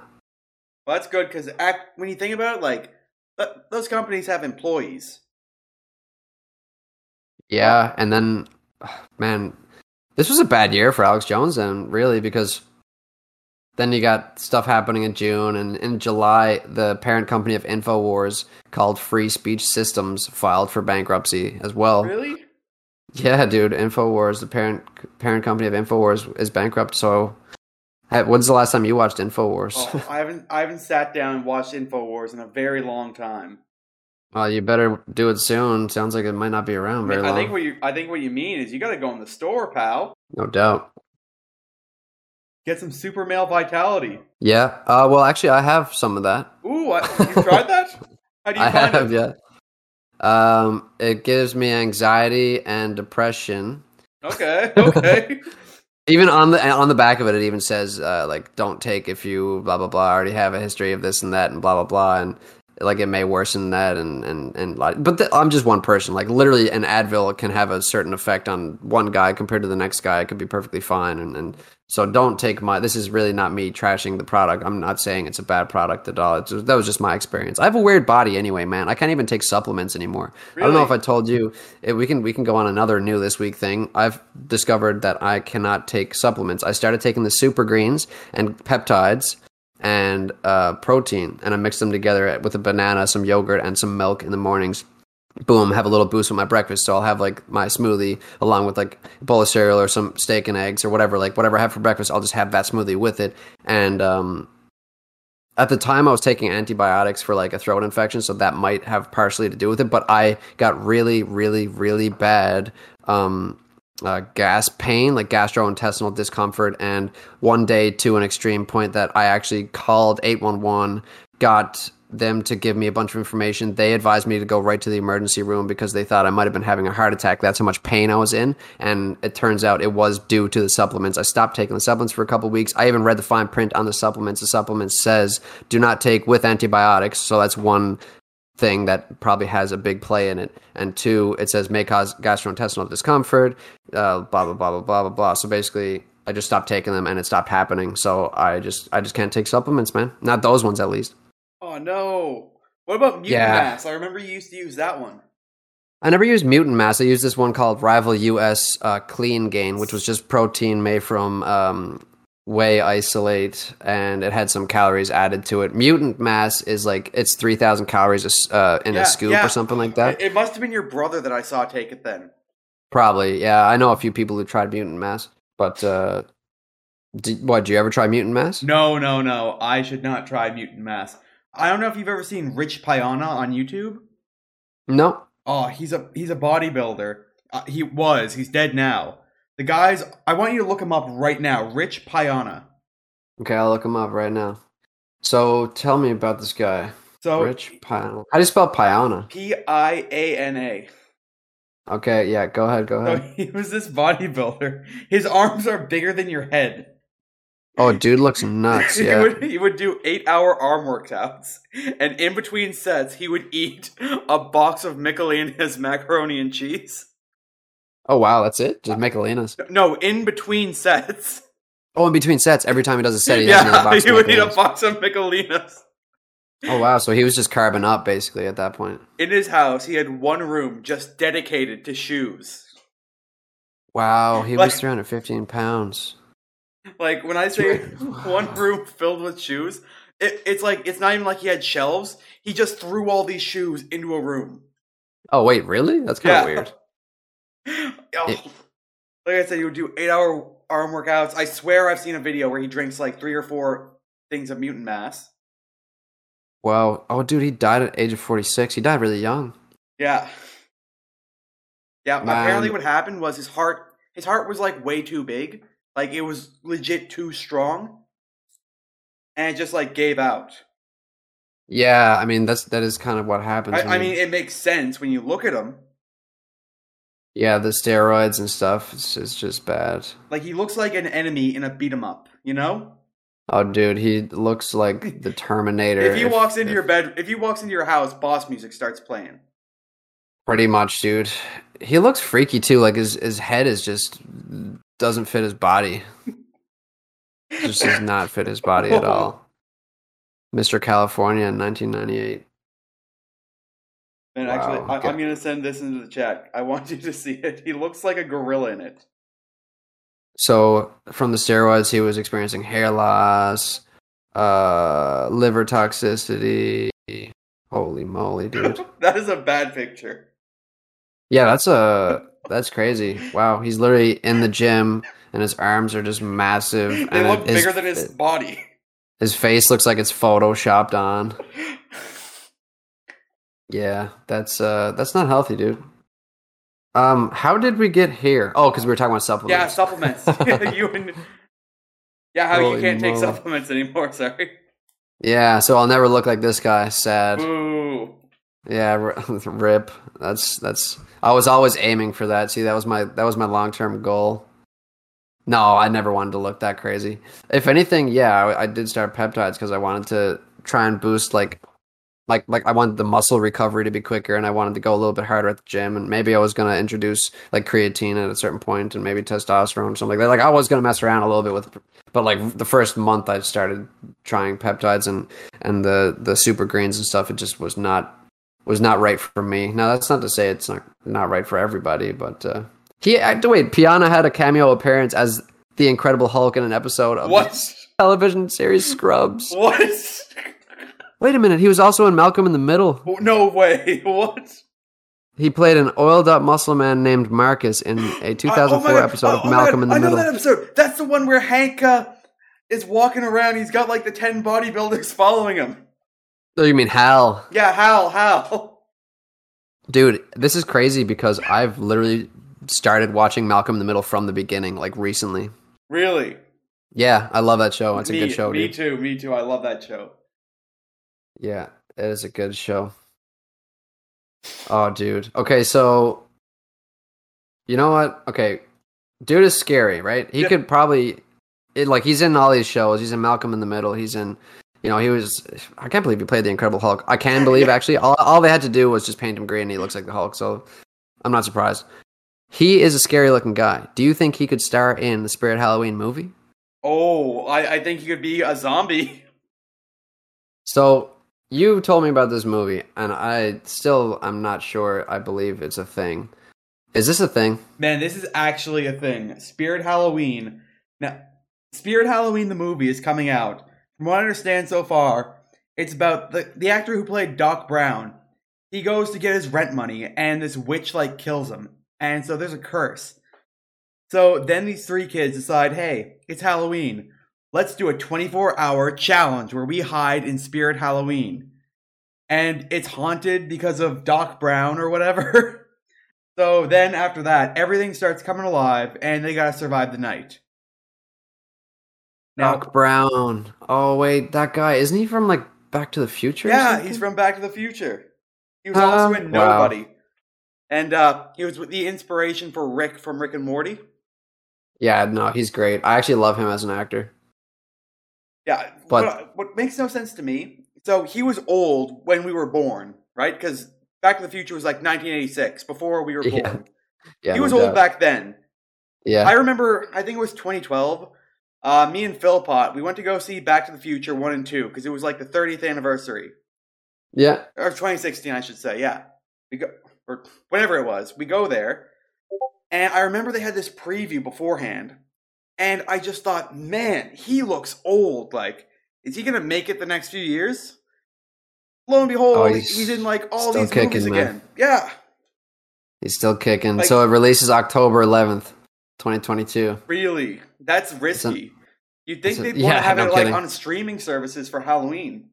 Well, that's good because when you think about it, like th- those companies have employees. Yeah, and then, man, this was a bad year for Alex Jones, and really, because then you got stuff happening in June, and in July, the parent company of Infowars called Free Speech Systems filed for bankruptcy as well. Really? Yeah, dude. Infowars, the parent parent company of Infowars, is bankrupt. So, when's the last time you watched Infowars? Oh, I haven't. I haven't sat down and watched Infowars in a very long time. Well, you better do it soon. Sounds like it might not be around very I long. think what you. I think what you mean is you got to go in the store, pal. No doubt. Get some super male vitality. Yeah. Uh, well, actually, I have some of that. Ooh, I, you tried that? How do you I find have, it? yeah. Um, it gives me anxiety and depression. Okay, okay. Even on the on the back of it, it even says uh, like, "Don't take if you blah blah blah I already have a history of this and that and blah blah blah." And like it may worsen that and and and like, but the, I'm just one person. Like literally, an Advil can have a certain effect on one guy compared to the next guy. It could be perfectly fine, and and so don't take my. This is really not me trashing the product. I'm not saying it's a bad product at all. It's, that was just my experience. I have a weird body anyway, man. I can't even take supplements anymore. I don't know if I told you. It, we can we can go on another new this week thing. I've discovered that I cannot take supplements. I started taking the super greens and peptides and uh, protein, and I mix them together with a banana, some yogurt, and some milk in the mornings. Boom, have a little boost with my breakfast. So I'll have like my smoothie along with like a bowl of cereal or some steak and eggs or whatever, like whatever I have for breakfast. I'll just have that smoothie with it. And um, at the time, I was taking antibiotics for like a throat infection, so that might have partially to do with it. But I got really, really, really bad um, uh, gas pain, like gastrointestinal discomfort, and one day to an extreme point that I actually called 811, got them to give me a bunch of information. They advised me to go right to the emergency room because they thought I might have been having a heart attack. That's how much pain I was in. And it turns out it was due to the supplements. I stopped taking the supplements for a couple weeks. I even read the fine print on the supplements. The supplement says do not take with antibiotics. So that's one thing that probably has a big play in it. And two, it says may cause gastrointestinal discomfort, uh, blah blah blah blah blah blah blah. So basically, I just stopped taking them, and it stopped happening. So I just I just can't take supplements, man. Not those ones, at least. Oh no. What about mutant Yeah. mass? I remember you used to use that one. I never used mutant mass. I used this one called Rivalus uh, Clean Gain, which was just protein made from um, whey isolate, and it had some calories added to it. Mutant mass is like it's three thousand calories a s- uh, in Yeah, a scoop yeah. or something like that. It, must have been your brother that I saw take it then. Probably, yeah. I know a few people who tried mutant mass, but uh, did, what? Did you ever try mutant mass? No, no, no. I should not try mutant mass. I don't know if you've ever seen Rich Piana on YouTube. No. Oh, he's a he's a bodybuilder. Uh, he was. He's dead now. The guys. I want you to look him up right now. Rich Piana. Okay, I'll look him up right now. So tell me about this guy, So Rich Piana. How do you spell Piana? P I A N A. Okay, yeah. Go ahead. Go So ahead. he was this bodybuilder. His arms are bigger than your head. Oh, dude looks nuts. he, Yeah. would, he would do eight hour arm workouts. And in between sets, he would eat a box of Michelina's macaroni and cheese. Oh wow, that's it. Just uh, Michelina's. No, in between sets. Oh, in between sets, every time he does a set, he has yeah, box. he would eat a box of Michelina's. Oh wow, so he was just carbon up basically at that point. In his house, he had one room just dedicated to shoes. Wow, he Like- was 315 pounds. Like when I say one room filled with shoes, it, it's like it's not even like he had shelves. He just threw all these shoes into a room. Oh wait, really? That's kind of Yeah. weird. Oh, It- like I said, he would do eight hour arm workouts. I swear I've seen a video where he drinks like three or four things of mutant mass. Wow. Oh, dude, he died at age of 46. He died really young. Yeah. Yeah, Man. apparently what happened was his heart his heart was like way too big. Like it was legit too strong. And it just like gave out. Yeah, I mean that's that is kind of what happens. I, I mean it makes sense when you look at him. Yeah, the steroids and stuff. It's, it's just bad. Like he looks like an enemy in a beat 'em up, you know? Oh, dude, he looks like the Terminator. If he walks into if- your bed if he walks into your house, boss music starts playing. pretty much, dude. He looks freaky too. Like his his head is just doesn't fit his body. just does not fit his body at all. Mr. California in 1998. And actually, Wow, I, okay. I'm gonna send this into the chat. I want you to see it. He looks like a gorilla in it. So from the steroids, he was experiencing hair loss, uh, liver toxicity. Holy moly, dude! that is a bad picture. Yeah, that's a that's crazy. Wow, he's literally in the gym, and his arms are just massive. They and look his- bigger than his body. His face looks like it's photoshopped on. Yeah, that's uh that's not healthy, dude. Um, how did we get here? Oh, because we were talking about supplements. yeah, supplements. you and yeah, how you can't take supplements anymore? Sorry. yeah, so I'll never look like this guy. Sad. Ooh. Yeah, rip. That's that's. I was always aiming for that. See, that was my that was my long term goal. No, I never wanted to look that crazy. If anything, yeah, I, I did start peptides because I wanted to try and boost like, like like I wanted the muscle recovery to be quicker, and I wanted to go a little bit harder at the gym, and maybe I was gonna introduce like creatine at a certain point, and maybe testosterone or something like that. Like I was gonna mess around a little bit with, but like the first month I started trying peptides and and the the super greens and stuff, it just was not was not right for me. Now that's not to say it's not not right for everybody, but uh, he wait. Piana had a cameo appearance as the Incredible Hulk in an episode of What? television series Scrubs. What? Wait a minute, he was also in Malcolm in the Middle. No way. What? He played an oiled up muscle man named Marcus in a 2004 Oh episode Oh- of oh Malcolm in the I know Middle. that episode. That's the one where Hank uh, is walking around. He's got like the ten bodybuilders following him. Oh, you mean Hal? Yeah, Hal, Hal. Dude, this is crazy because I've literally started watching Malcolm in the Middle from the beginning, like recently. Really? Yeah, I love that show. It's a good show, Me dude. too. Me too. I love that show. Yeah, it is a good show. Oh, dude. Okay, so you know what? Okay, dude is scary, right? He Yeah. could probably, it, like, he's in all these shows. He's in Malcolm in the Middle. He's in, you know, he was. I can't believe he played the Incredible Hulk. I can believe actually. All all they had to do was just paint him green, and he looks like the Hulk. So I'm not surprised. He is a scary looking guy. Do you think he could star in the Spirit Halloween movie? Oh, I, I think he could be a zombie. So you told me about this movie, and I still I'm not sure. I believe it's a thing. Is this a thing? Man, this is actually a thing. Spirit Halloween. Now, Spirit Halloween, the movie, is coming out. From what I understand so far, it's about the, the actor who played Doc Brown. He goes to get his rent money, and this witch, like, kills him. And so there's a curse. So then these three kids decide hey, it's Halloween. Let's do a 24 hour challenge where we hide in Spirit Halloween. And it's haunted because of Doc Brown or whatever. So then after that, everything starts coming alive and they gotta survive the night. Now, Doc Brown. Oh wait, that guy isn't he from like Back to the Future? yeah, he's from Back to the Future. He was Uh, also in wow. Nobody. And uh, he was the inspiration for Rick from Rick and Morty. Yeah, no, he's great. I actually love him as an actor. Yeah, But- what, what makes no sense to me. So he was old when we were born, right? Because Back to the Future was like 1986, before we were born. Yeah, he no was old doubt. back then. Yeah, I remember, I think it was 2012. Uh, me and Philpot, we went to go see Back to the Future 1 and 2 because it was like the 30th anniversary. yeah. Or 2016, I should say, yeah. We go, or whatever it was. We go there, And I remember they had this preview beforehand, and I just thought, man, he looks old. Like, is he gonna make it the next few years? Lo and behold, Oh, he's, he's in like all these movies kicking, man. again. Yeah, He's still kicking. Like- so it releases October 11th, 2022. really, that's risky. You'd think they'd want to have no it like on streaming services for Halloween.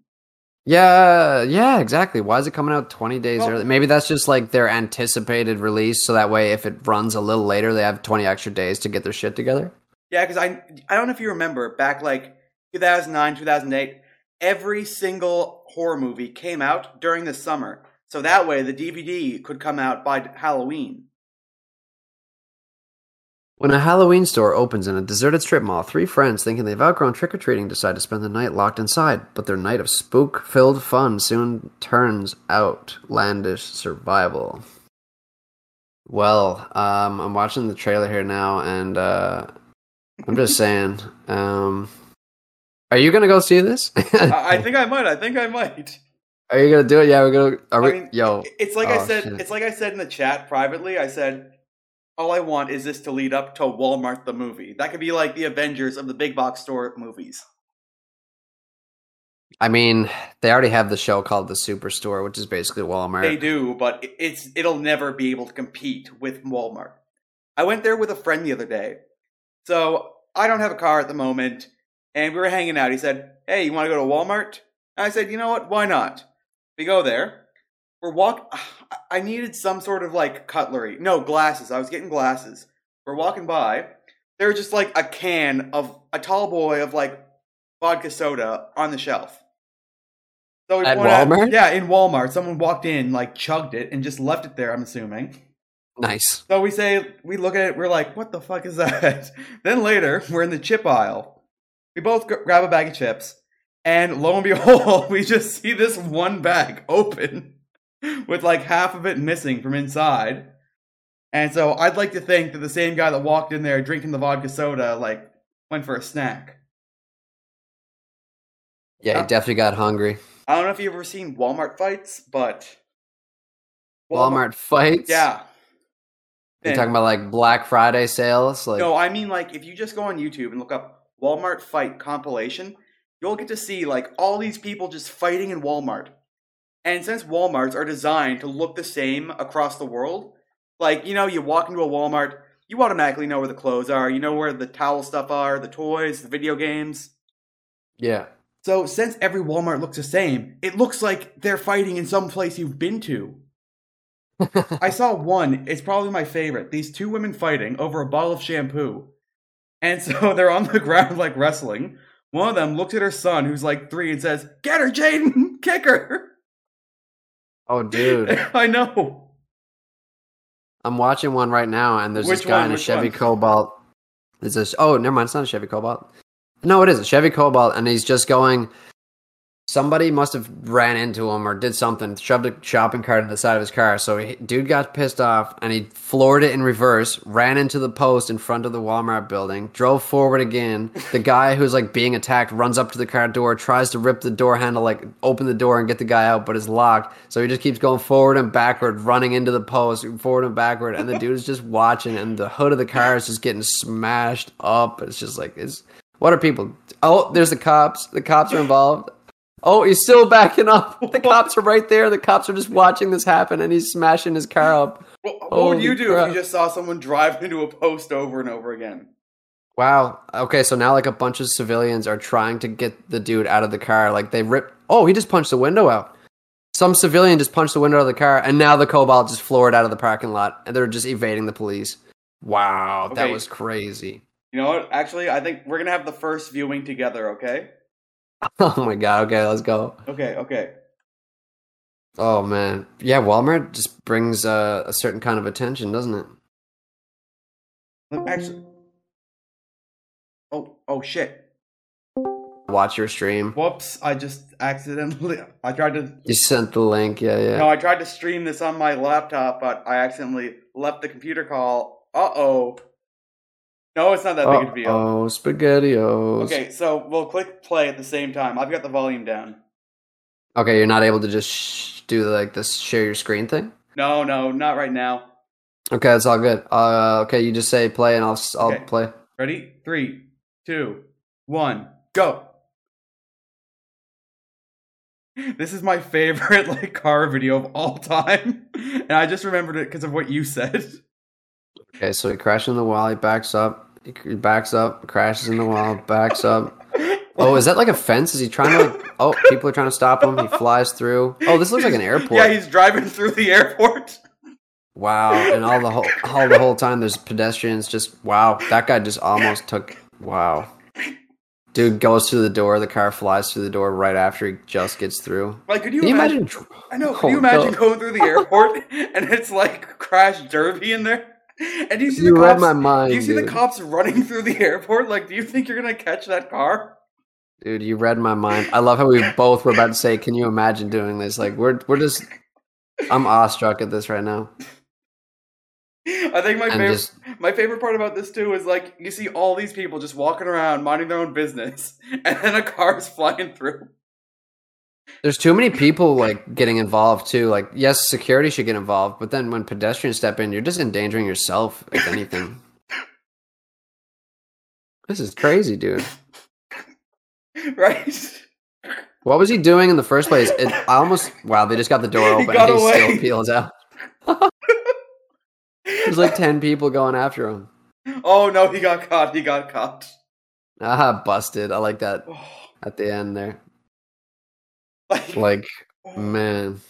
Yeah, yeah, exactly. Why is it coming out 20 days Well- early? Maybe that's just like their anticipated release, so that way if it runs a little later, they have 20 extra days to get their shit together. Yeah, because I I don't know if you remember back like 2009, 2008, every single horror movie came out during the summer. So that way the DVD could come out by Halloween. When a Halloween store opens in a deserted strip mall, three friends thinking they've outgrown trick or treating decide to spend the night locked inside. But their night of spook filled fun soon turns outlandish survival. Well, um, I'm watching the trailer here now, and uh, I'm just saying. Um, are you gonna go see this? I, I think I might. I think I might. Are you gonna do it? Yeah, we're gonna. Are we? I mean, yo, It's like I Oh, said. shit. It's like I said in the chat privately. I said, all I want is this to lead up to Walmart the movie. That could be like the Avengers of the big box store movies. I mean, they already have the show called The Superstore, which is basically Walmart. They do, but it's it'll never be able to compete with Walmart. I went there with a friend the other day. So I don't have a car at the moment, and we were hanging out. He said, "Hey, you want to go to Walmart?" And I said, "You know what? Why not?" We go there. We're walk. I needed some sort of like cutlery. No glasses. I was getting glasses. We're walking by. There's just like a can of a tall boy of like vodka soda on the shelf. So we At point out- Walmart? yeah, in Walmart. Someone walked in, like chugged it, and just left it there. I'm assuming. Nice. So we say, we look at it, we're like, what the fuck is that? then later, we're in the chip aisle. We both grab a bag of chips, and lo and behold, we just see this one bag open with like half of it missing from inside. And so I'd like to think that the same guy that walked in there drinking the vodka soda, like, went for a snack. Yeah, Uh, he definitely got hungry. I don't know if you've ever seen Walmart fights, but. Walmart fights. Yeah. You're talking about like Black Friday sales, like No, I mean like if you just go on YouTube and look up Walmart fight compilation, you'll get to see like all these people just fighting in Walmart. And since Walmarts are designed to look the same across the world, like you know, you walk into a Walmart, you automatically know where the clothes are, you know where the towel stuff are, the toys, the video games. yeah. So since every Walmart looks the same, it looks like they're fighting in some place you've been to. I saw one. It's probably my favorite. These two women fighting over a bottle of shampoo. And so they're on the ground like wrestling. One of them looks at her son, who's like three, and says, Get her, Jaden! Kick her! oh, dude, I know. I'm watching one right now, and there's Which this guy one? in a Which Chevy one? Cobalt. It's this. oh, never mind. It's not a Chevy Cobalt. No, it is a Chevy Cobalt, and he's just going. Somebody must have ran into him or did something, shoved a shopping cart in the side of his car. So he, dude got pissed off and he floored it in reverse, ran into the post in front of the Walmart building, drove forward again. The guy who's like being attacked runs up to the car door, tries to rip the door handle, like open the door and get the guy out, but it's locked. So he just keeps going forward and backward, running into the post, forward and backward, and the dude is just watching, and the hood of the car is just getting smashed up. It's just like it's what are people? Oh, there's the cops. The cops are involved. Oh, he's still backing up. The cops are right there. The cops are just watching this happen, and he's smashing his car up. What, would you do crap. if you just saw someone drive into a post over and over again? Wow. Okay, so now like a bunch of civilians are trying to get the dude out of the car. Like they rip. Oh, he just punched the window out. Some civilian just punched the window out of the car, and now the Cobalt just floored out of the parking lot, and they're just evading the police. Wow, that was crazy. You know what? Actually, I think we're gonna have the first viewing together, okay? Oh my god. Okay, let's go. Okay, okay. Oh man, yeah. Walmart just brings uh, a certain kind of attention, doesn't it? Actually. Oh, oh shit. Watch your stream. Whoops, I just accidentally. I tried to. You sent the link. Yeah, yeah. No, I tried to stream this on my laptop, but I accidentally left the computer call. Uh oh. No, it's not that big of a deal. Oh, spaghettios. Okay, so we'll click play at the same time. I've got the volume down. Okay, you're not able to just sh- do like this share your screen thing. No, no, not right now. Okay, it's all good. Uh, okay, you just say play, and I'll I'll Okay. play. Ready? Three, two, one, go. This is my favorite like car video of all time, and I just remembered it because of what you said. Okay, so he crashes in the wall. He backs up. He backs up. Crashes in the wall. Backs up. Oh, is that like a fence? Is he trying to? Like, oh, people are trying to stop him. He flies through. Oh, this looks like an airport. Yeah, he's driving through the airport. Wow, and all the whole all the whole time there's pedestrians. Just wow, that guy just almost took. Wow, dude goes through the door. The car flies through the door right after he just gets through. Like, could you, you imagine? imagine? I know. Could Oh, you imagine no. going through the airport and it's like crash derby in there? And do you see You the cops? my mind, do you see dude. the cops running through the airport? Like, do you think you're gonna catch that car? Dude, you read my mind. I love how we both were about to say, "Can you imagine doing this?" Like we're we're just. I'm awestruck at this right now, I think my and favorite just my favorite part about this too is like you see all these people just walking around minding their own business, and then a car's flying through. There's too many people like getting involved too. Like, yes, security should get involved, but then when pedestrians step in, you're just endangering yourself, if anything. this is crazy, dude. Right? What was he doing in the first place? It, I almost wow. They just got the door He open. got and he away. still peels out. There's like ten people going after him. Oh no, he got caught. He got caught. Ah, busted. I like that Oh, at the end there. Like, Like, oh. man.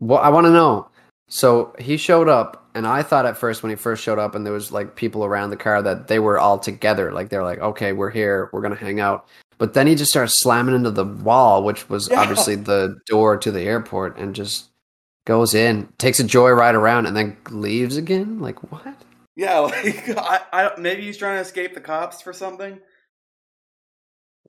Well, I want to know. So he showed up, and I thought at first when he first showed up, and there was like people around the car that they were all together. Like they're like, okay, we're here, we're gonna hang out. But then he just starts slamming into the wall, which was Yeah. obviously the door to the airport, and just goes in, takes a joyride around, and then leaves again. Like what? Yeah, like I, I, maybe he's trying to escape the cops for something.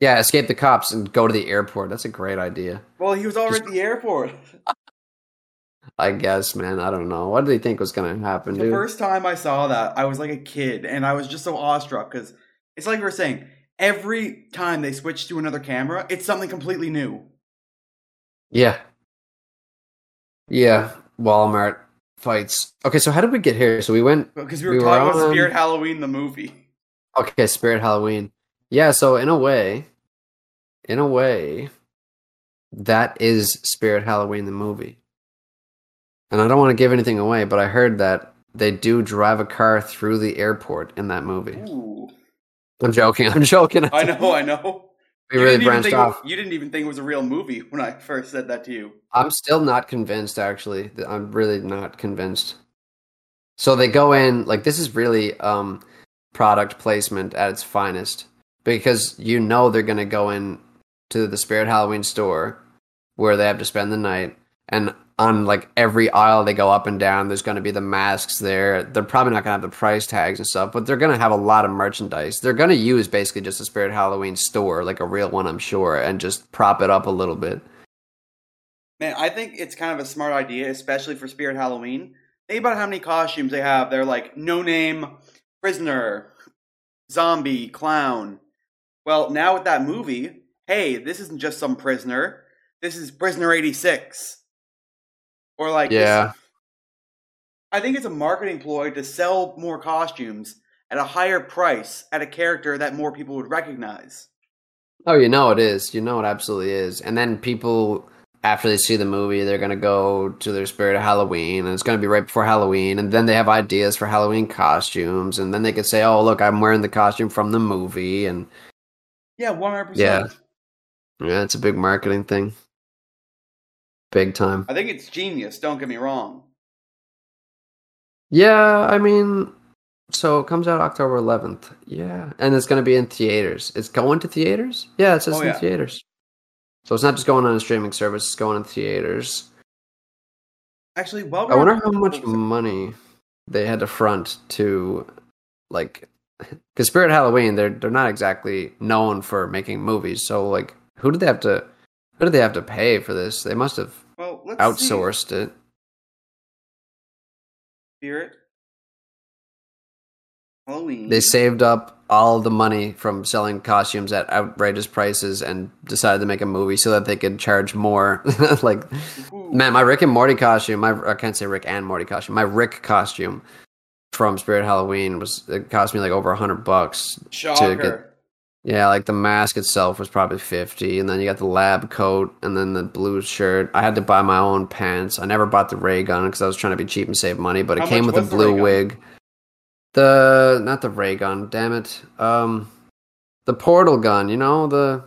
Yeah, escape the cops and go to the airport. That's a great idea. Well, he was already Just- at the airport. I guess, man. I don't know. What did he think was gonna happen, The dude? first time I saw that, I was like a kid, and I was just so awestruck because it's like we are saying. Every time they switch to another camera, it's something completely new. Yeah. Yeah. Walmart fights. Okay, so how did we get here? So we went Because we were We were talking about Spirit Halloween, the movie. okay, Spirit Halloween. Yeah, so in a way, in a way, that is Spirit Halloween the movie. And I don't want to give anything away, but I heard that they do drive a car through the airport in that movie. Ooh, I'm joking. I'm joking. I know, I know. We You really didn't even branched think off. It, you didn't even think it was a real movie when I first said that to you. I'm still not convinced, actually. I'm really not convinced. So they go in, like, this is really um, product placement at its finest because you know they're going to go in to the Spirit Halloween store where they have to spend the night. And on, like, every aisle they go up and down, there's going to be the masks there. They're probably not going to have the price tags and stuff, but they're going to have a lot of merchandise. They're going to use basically just a Spirit Halloween store, like a real one, I'm sure, and just prop it up a little bit. Man, I think it's kind of a smart idea, especially for Spirit Halloween. Think about how many costumes they have. They're like no name, prisoner, zombie, clown. Well, now with that movie, hey, this isn't just some prisoner. This is Prisoner 86. Or like this- Yeah. I think it's a marketing ploy to sell more costumes at a higher price at a character that more people would recognize. Oh, you know it is. You know it absolutely is. And then people, after they see the movie, they're gonna go to their spirit of Halloween, and it's gonna be right before Halloween. And then they have ideas for Halloween costumes, and then they could say, "Oh, look, I'm wearing the costume from the movie." And Yeah, 100%. Yeah. Yeah, it's a big marketing thing, big time. I think it's genius, don't get me wrong. Yeah, I mean, so it comes out October 11th. Yeah, and it's gonna be in theaters. It's going to theaters. Yeah, it says Oh, in yeah. theaters. So it's not just going on a streaming service; it's going in theaters. Actually, while I wonder how much money they had to front to, like, because Spirit Halloween, they're they're not exactly known for making movies. So, like, who did they have to, who did they have to pay for this? They must have Well, let's see. outsourced it. Spirit. Halloween. They saved up all the money from selling costumes at outrageous prices and decided to make a movie so that they could charge more. like, Ooh. Man, my Rick and Morty costume, my I can't say Rick and Morty costume. My Rick costume from Spirit Halloween was it cost me like over a hundred bucks. Shocker. get- Yeah, like the mask itself was probably fifty, and then you got the lab coat, and then the blue shirt. I had to buy my own pants. I never bought the ray gun because I was trying to be cheap and save money, but it came with a the blue wig. The not the ray gun, damn it. Um, the portal gun. You know the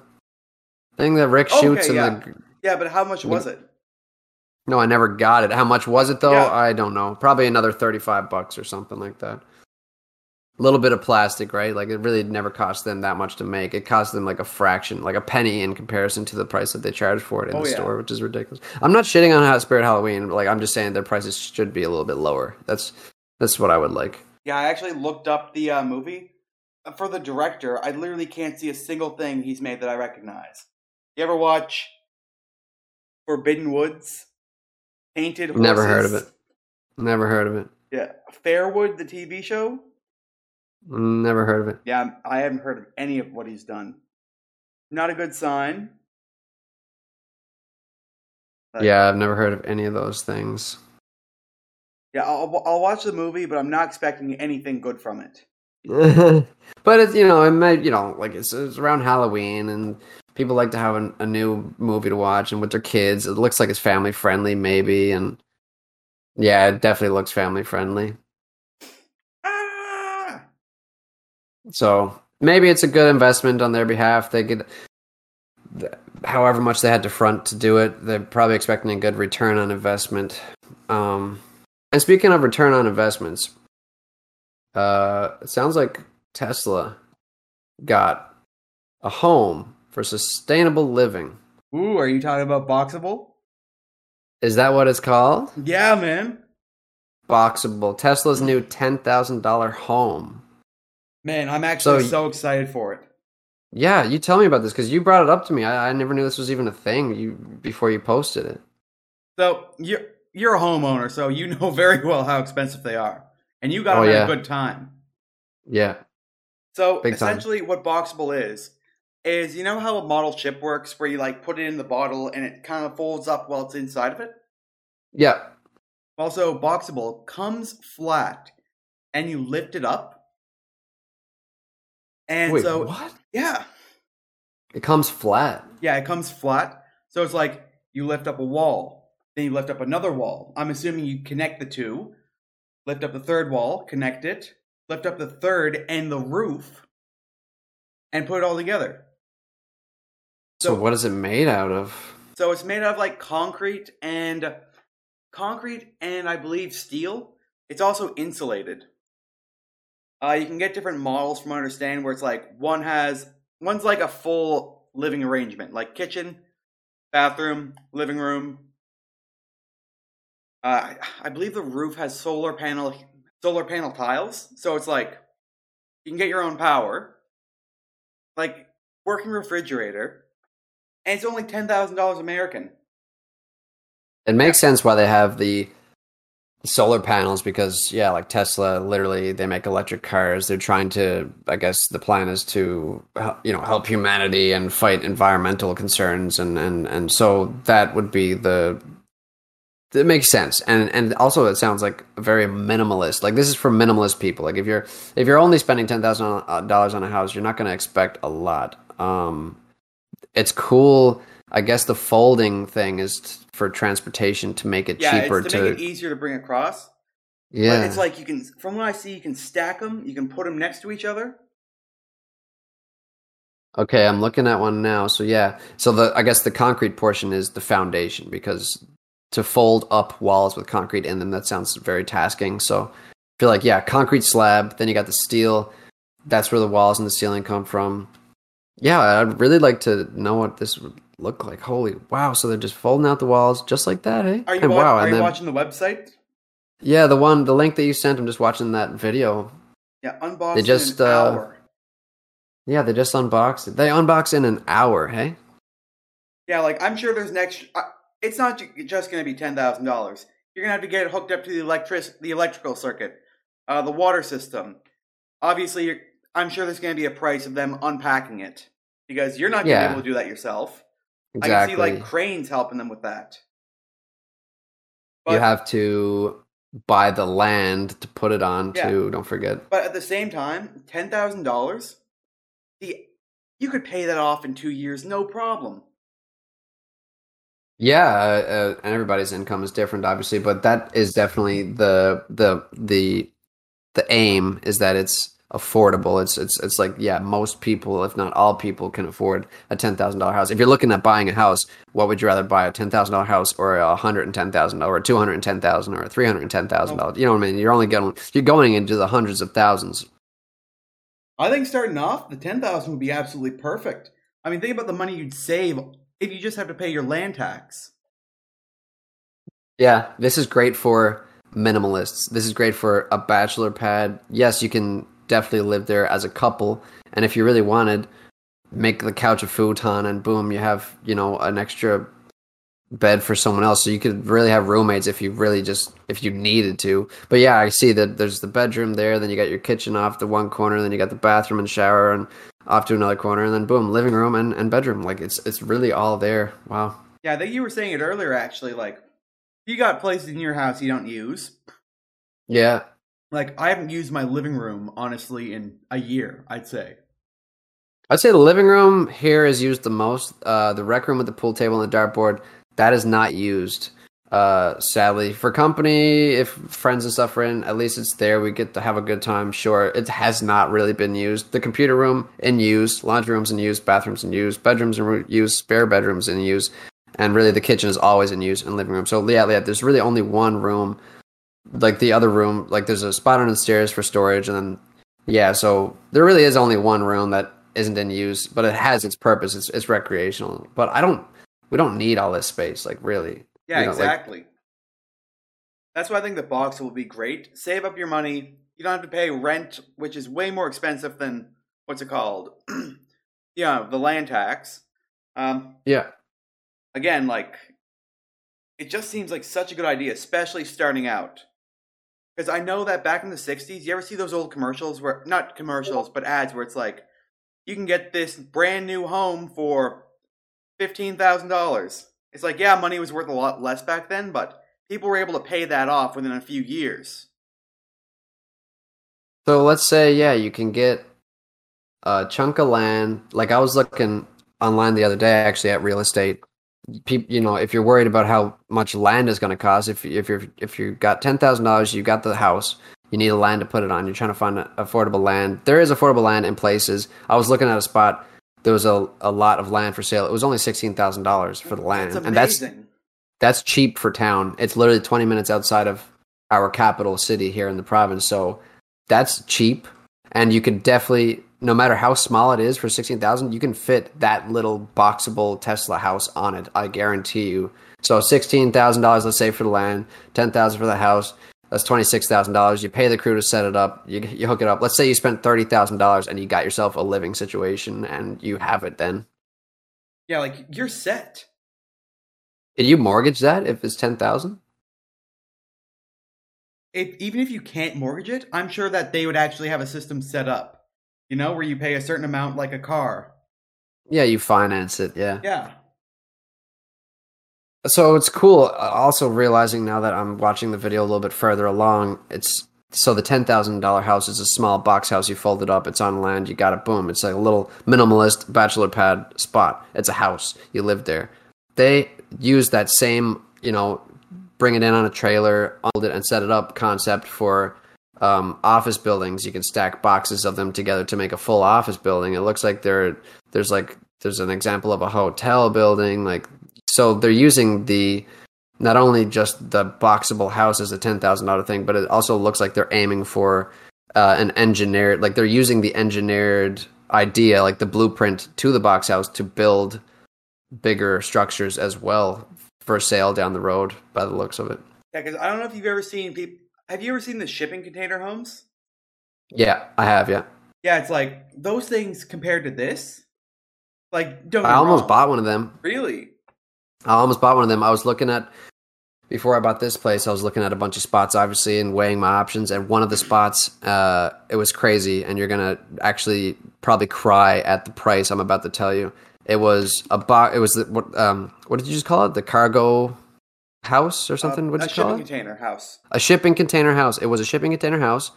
thing that Rick Okay, shoots in yeah. the yeah, but how much was it? no, I never got it. How much was it though? Yeah. I don't know. Probably another thirty-five bucks or something like that. A little bit of plastic, right? Like it really never cost them that much to make. It cost them like a fraction, like a penny in comparison to the price that they charge for it in Oh, the yeah. store, which is ridiculous. I'm not shitting on how Spirit Halloween. Like I'm just saying their prices should be a little bit lower. That's that's what I would like. Yeah, I actually looked up the uh, movie. For the director, I literally can't see a single thing he's made that I recognize. You ever watch Forbidden Woods? Painted Horses? Never heard of it. Never heard of it. Yeah. Fairwood, the TV show? Never heard of it. Yeah, I'm- haven't heard of any of what he's done. Not a good sign. Yeah, I've never heard of any of those things. Yeah, I'll, I'll watch the movie, but I'm not expecting anything good from it. but it's you know it might you know like it's, it's around Halloween and people like to have a, a new movie to watch and with their kids. It looks like it's family friendly maybe and yeah, it definitely looks family friendly. Ah! So maybe it's a good investment on their behalf. They could, however much they had to front to do it, they're probably expecting a good return on investment. Um, and speaking of return on investments, uh, it sounds like Tesla got a home for sustainable living. Ooh, are you talking about Boxable? Is that what it's called? Yeah, man. Boxable. Tesla's new ten thousand dollar home. Man, I'm actually So- so excited for it. Yeah, you tell me about this because you brought it up to me. I, I never knew this was even a thing. You before you posted it. So you're you're a homeowner, so you know very well how expensive they are, and you got Oh, yeah. a good time. Yeah. So Big time. essentially, what Boxable is is you know how a model chip works, where you like put it in the bottle and it kind of folds up while it's inside of it. Yeah. Also, Boxable comes flat, and you lift it up, and Wait, so what? yeah, It comes flat. yeah, it comes flat. So it's like you lift up a wall, then you lift up another wall. I'm assuming you connect the two, lift up the third wall, connect it, lift up the third and the roof, and put it all together. So, So- what is it made out of? So it's made out of like concrete and concrete and I believe steel. It's also insulated. Uh, you can get different models from understand where it's like one has one's like a full living arrangement, like kitchen, bathroom, living room. Uh, I- I believe the roof has solar panel solar panel tiles, so it's like you can get your own power, like working refrigerator, and it's only ten thousand dollars American. It makes sense why they have the solar panels because yeah, like Tesla, literally they make electric cars. They're trying to, I guess, the plan is to you know help humanity and fight environmental concerns, and and and so that would be the. It makes sense, and and also it sounds like very minimalist. Like this is for minimalist people. Like if you're if you're only spending ten thousand dollars on a house, you're not going to expect a lot. Um, it's cool. I guess the folding thing is t- for transportation to make it Yeah, cheaper to, to, make it easier to bring across. yeah. But it's like you can, from what I see, you can stack them. You can put them next to each other. okay, I'm looking at one now. So yeah, so the I guess the concrete portion is the foundation because to fold up walls with concrete in them that sounds very tasking. So I feel like yeah, concrete slab. Then you got the steel. That's where the walls and the ceiling come from. Yeah, I'd really like to know what this would look like. Holy wow! So they're just folding out the walls just like that, eh? Are you, And wa- wow, are and you then- watching the website? Yeah, the one, the link that you sent. I'm just watching that video. Yeah, unboxed They just, in an uh, hour. Yeah, they just unboxed it. They unbox in an hour. Hey, Yeah, like I'm sure there's next. Uh, it's not just going to be ten thousand dollars. You're going to have to get it hooked up to the electric, the electrical circuit, uh, the water system. Obviously, you're, I'm sure there's going to be a price of them unpacking it because you're not going to Yeah. be able to do that yourself. I can see like cranes helping them with that. you have to buy the land to put it on Yeah. too. Don't forget. But at the same time, ten thousand dollars, the you could pay that off in two years, no problem. Yeah, uh, uh, and everybody's income is different, obviously, but that is definitely the the the the aim is that it's affordable. It's it's it's like yeah, most people, if not all people, can afford a ten thousand dollar house. If you're looking at buying a house, what would you rather buy a ten thousand dollar house or a hundred and ten thousand or a two hundred and ten thousand or a three hundred and ten thousand dollars? You know what I mean? You're only going you're going into the hundreds of thousands. I think starting off, the ten thousand would be absolutely perfect. I mean, think about the money you'd save if you just have to pay your land tax. Yeah, this is great for minimalists. This is great for a bachelor pad. Yes, you can definitely live there as a couple, and if you really wanted, make the couch a futon, and boom, you have you know an extra bed for someone else. So you could really have roommates if you really just if you needed to. But yeah, I see that there's the bedroom there. Then you got your kitchen off the one corner. Then you got the bathroom and shower and off to another corner, and then boom, living room and, and bedroom. Like it's it's really all there. Wow. Yeah, I think you were saying it earlier. Actually, like you got places in your house you don't use. Yeah, Like I haven't used my living room honestly in a year. I'd say. I'd say the living room here is used the most. Uh, the rec room with the pool table and the dartboard that is not used. Uh, sadly, for company, if friends and stuff are in, at least it's there. We get to have a good time. Sure, it has not really been used. The computer room in use, laundry rooms in use, bathrooms in use, bedrooms in use, spare bedrooms in use, and really the kitchen is always in use and living room. So yeah, yeah, there's really only one room. Like the other room, like there's a spot on the stairs for storage, and then yeah, so there really is only one room that isn't in use, but it has its purpose. It's it's recreational. But I don't we don't need all this space, like really. Yeah, You know, like- exactly. That's why I think the box will be great. Save up your money. You don't have to pay rent, which is way more expensive than what's it called? yeah, the land tax. Um, Yeah. again, like it just seems like such a good idea, especially starting out. Because I know that back in the '60s, you ever see those old commercials where not commercials, but ads where it's like, you can get this brand new home for fifteen thousand dollars. It's like, yeah, money was worth a lot less back then, but people were able to pay that off within a few years. So let's say yeah, you can get a chunk of land. Like I was looking online the other day actually at real estate. People, you know, if you're worried about how much land is going to cost, if if you're if you got ten thousand dollars, you got the house, you need a land to put it on. You're trying to find affordable land. There is affordable land in places. I was looking at a spot. There was a, a lot of land for sale. It was only sixteen thousand dollars for the land, That's and that's that's cheap for town. It's literally 20 minutes outside of our capital city here in the province. So that's cheap. And you could definitely, no matter how small it is for 16,000, you can fit that little boxable Tesla house on it. I guarantee you. So $16,000, let's say for the land, 10,000 for the house. That's $26,000. You pay the crew to set it up. You, you hook it up. Let's say you spent $30,000 and you got yourself a living situation and you have it then. yeah, like you're set. Did you mortgage that if it's 10,000? if, even if you can't mortgage it, I'm sure that they would actually have a system set up, you know, where you pay a certain amount like a car. Yeah, you finance it. Yeah. Yeah. So it's cool. uh, Also realizing now that I'm watching the video a little bit further along, it's so the ten thousand dollar house is a small box house. You fold it up. It's on land. You got it. Boom. It's like a little minimalist bachelor pad spot. It's a house. You live there. They use that same, you know, bring it in on a trailer, hold it, and set it up concept for um, office buildings. You can stack boxes of them together to make a full office building. It looks like there, there's like there's an example of a hotel building. Like so, they're using the not only just the boxable house as a ten thousand dollar thing, but it also looks like they're aiming for uh, an engineered, like they're using the engineered idea, like the blueprint to the box house to build bigger structures as well for sale down the road. By the looks of it, Yeah, because I don't know if you've ever seen people. Have you ever seen the shipping container homes? yeah, I have, yeah. Yeah, it's like those things compared to this. Like, don't. I almost wrong. bought one of them. Really? I almost bought one of them. I was looking at before I bought this place. I was looking at a bunch of spots, obviously, and weighing my options. And one of the spots, uh, it was crazy, and you're gonna actually probably cry at the price I'm about to tell you. It was a box. It was the, what? Um, what did you just call it? The cargo. House or something. Uh, What'd a you call shipping container house. a shipping container house. It was a shipping container house.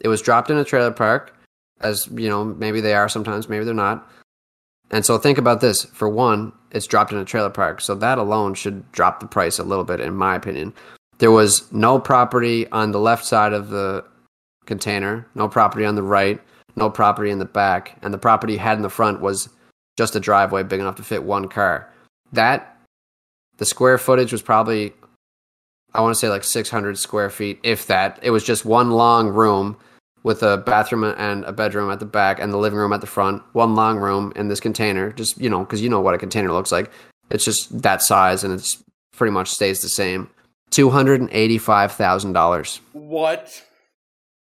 It was dropped in a trailer park, as you know, maybe they are sometimes, maybe they're not. And so think about this. For one, it's dropped in a trailer park, so that alone should drop the price a little bit, in my opinion. There was no property on the left side of the container, no property on the right, no property in the back, and the property had in the front was just a driveway big enough to fit one car. That the square footage was probably I want to say like 600 square feet, if that. It was just one long room with a bathroom and a bedroom at the back and the living room at the front. One long room in this container, just, you know, because you know what a container looks like. It's just that size and it's pretty much stays the same. $285,000. What?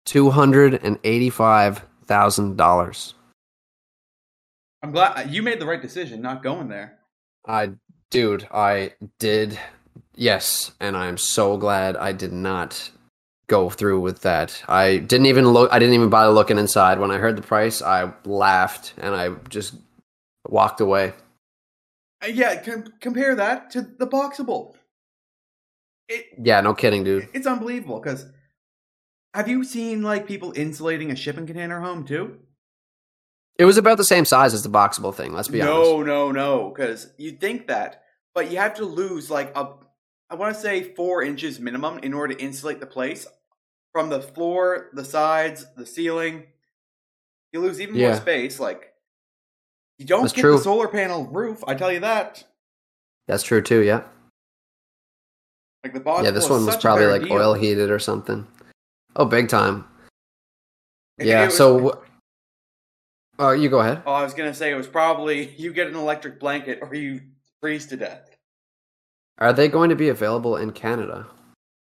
$285,000. I'm glad you made the right decision not going there. I, dude, I did. Yes, and I'm so glad I did not go through with that. I didn't even look. I didn't even bother looking inside. When I heard the price, I laughed and I just walked away. Uh, yeah, com- compare that to the Boxable. It Yeah, no kidding, dude. it's unbelievable because have you seen like people insulating a shipping container home too? It was about the same size as the boxable thing. Let's be honest. no, no, no. Because you think that, but you have to lose like a, I want to say four inches minimum in order to insulate the place from the floor, the sides, the ceiling. You lose even more space. Like you don't That's get true. the solar panel roof. I tell you that. That's true too. Yeah. Like the Boxable yeah, this is one was probably like deal. oil heated or something. Oh, big time. Yeah. so, uh, you go ahead. Oh, I was gonna say it was probably you get an electric blanket or you freeze to death. Are they going to be available in Canada?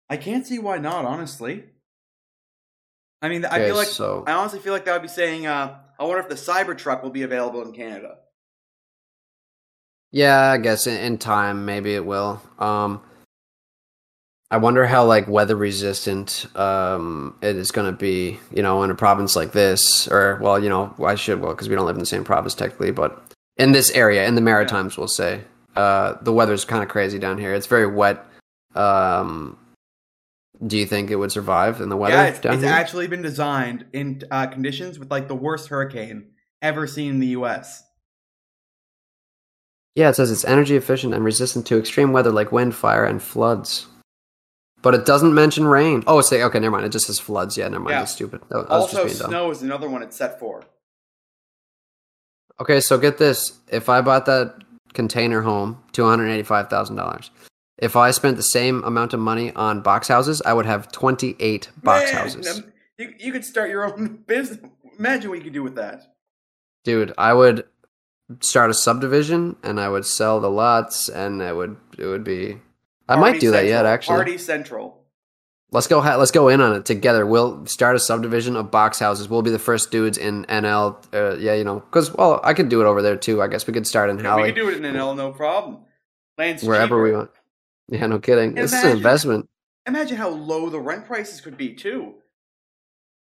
I can't see why not, honestly. I mean, I Okay, feel like so I honestly feel like that would be saying, uh, I wonder if the Cybertruck will be available in Canada. Yeah, I guess in, in time maybe it will. Um, I wonder how like weather resistant um it is going to be. You know, in a province like this, or well, you know, I should well because we don't live in the same province technically, but in this area, in the Maritimes, we'll say, uh, the weather's kind of crazy down here. It's very wet. Um, do you think it would survive in the weather yeah, it's, it's actually been designed in uh, conditions with like the worst hurricane ever seen in the U.S. Yeah, it says it's energy efficient and resistant to extreme weather like wind, fire, and floods. But it doesn't mention rain. Oh, like, okay, never mind. It just says floods. Yeah, never mind. Yeah. That's stupid. That- Also, just being dumb. snow is another one it's set for. Okay, so get this. If I bought that container home, two hundred eighty-five thousand dollars. If I spent the same amount of money on box houses, I would have twenty-eight box Man, houses. um, You, you could start your own business. Imagine what you could do with that. Dude, I would start a subdivision and I would sell the lots, and it would it would be. I might do that yet. Actually, Party Central. Let's go. Ha- let's go in on it together. We'll start a subdivision of box houses. We'll be the first dudes in NL. Uh, yeah, you know, because well, I could do it over there too. I guess we could start in Yeah, we could do it in NL, no problem. Land's wherever cheaper. we want. Yeah, no kidding. This is an investment. Imagine how low the rent prices could be too.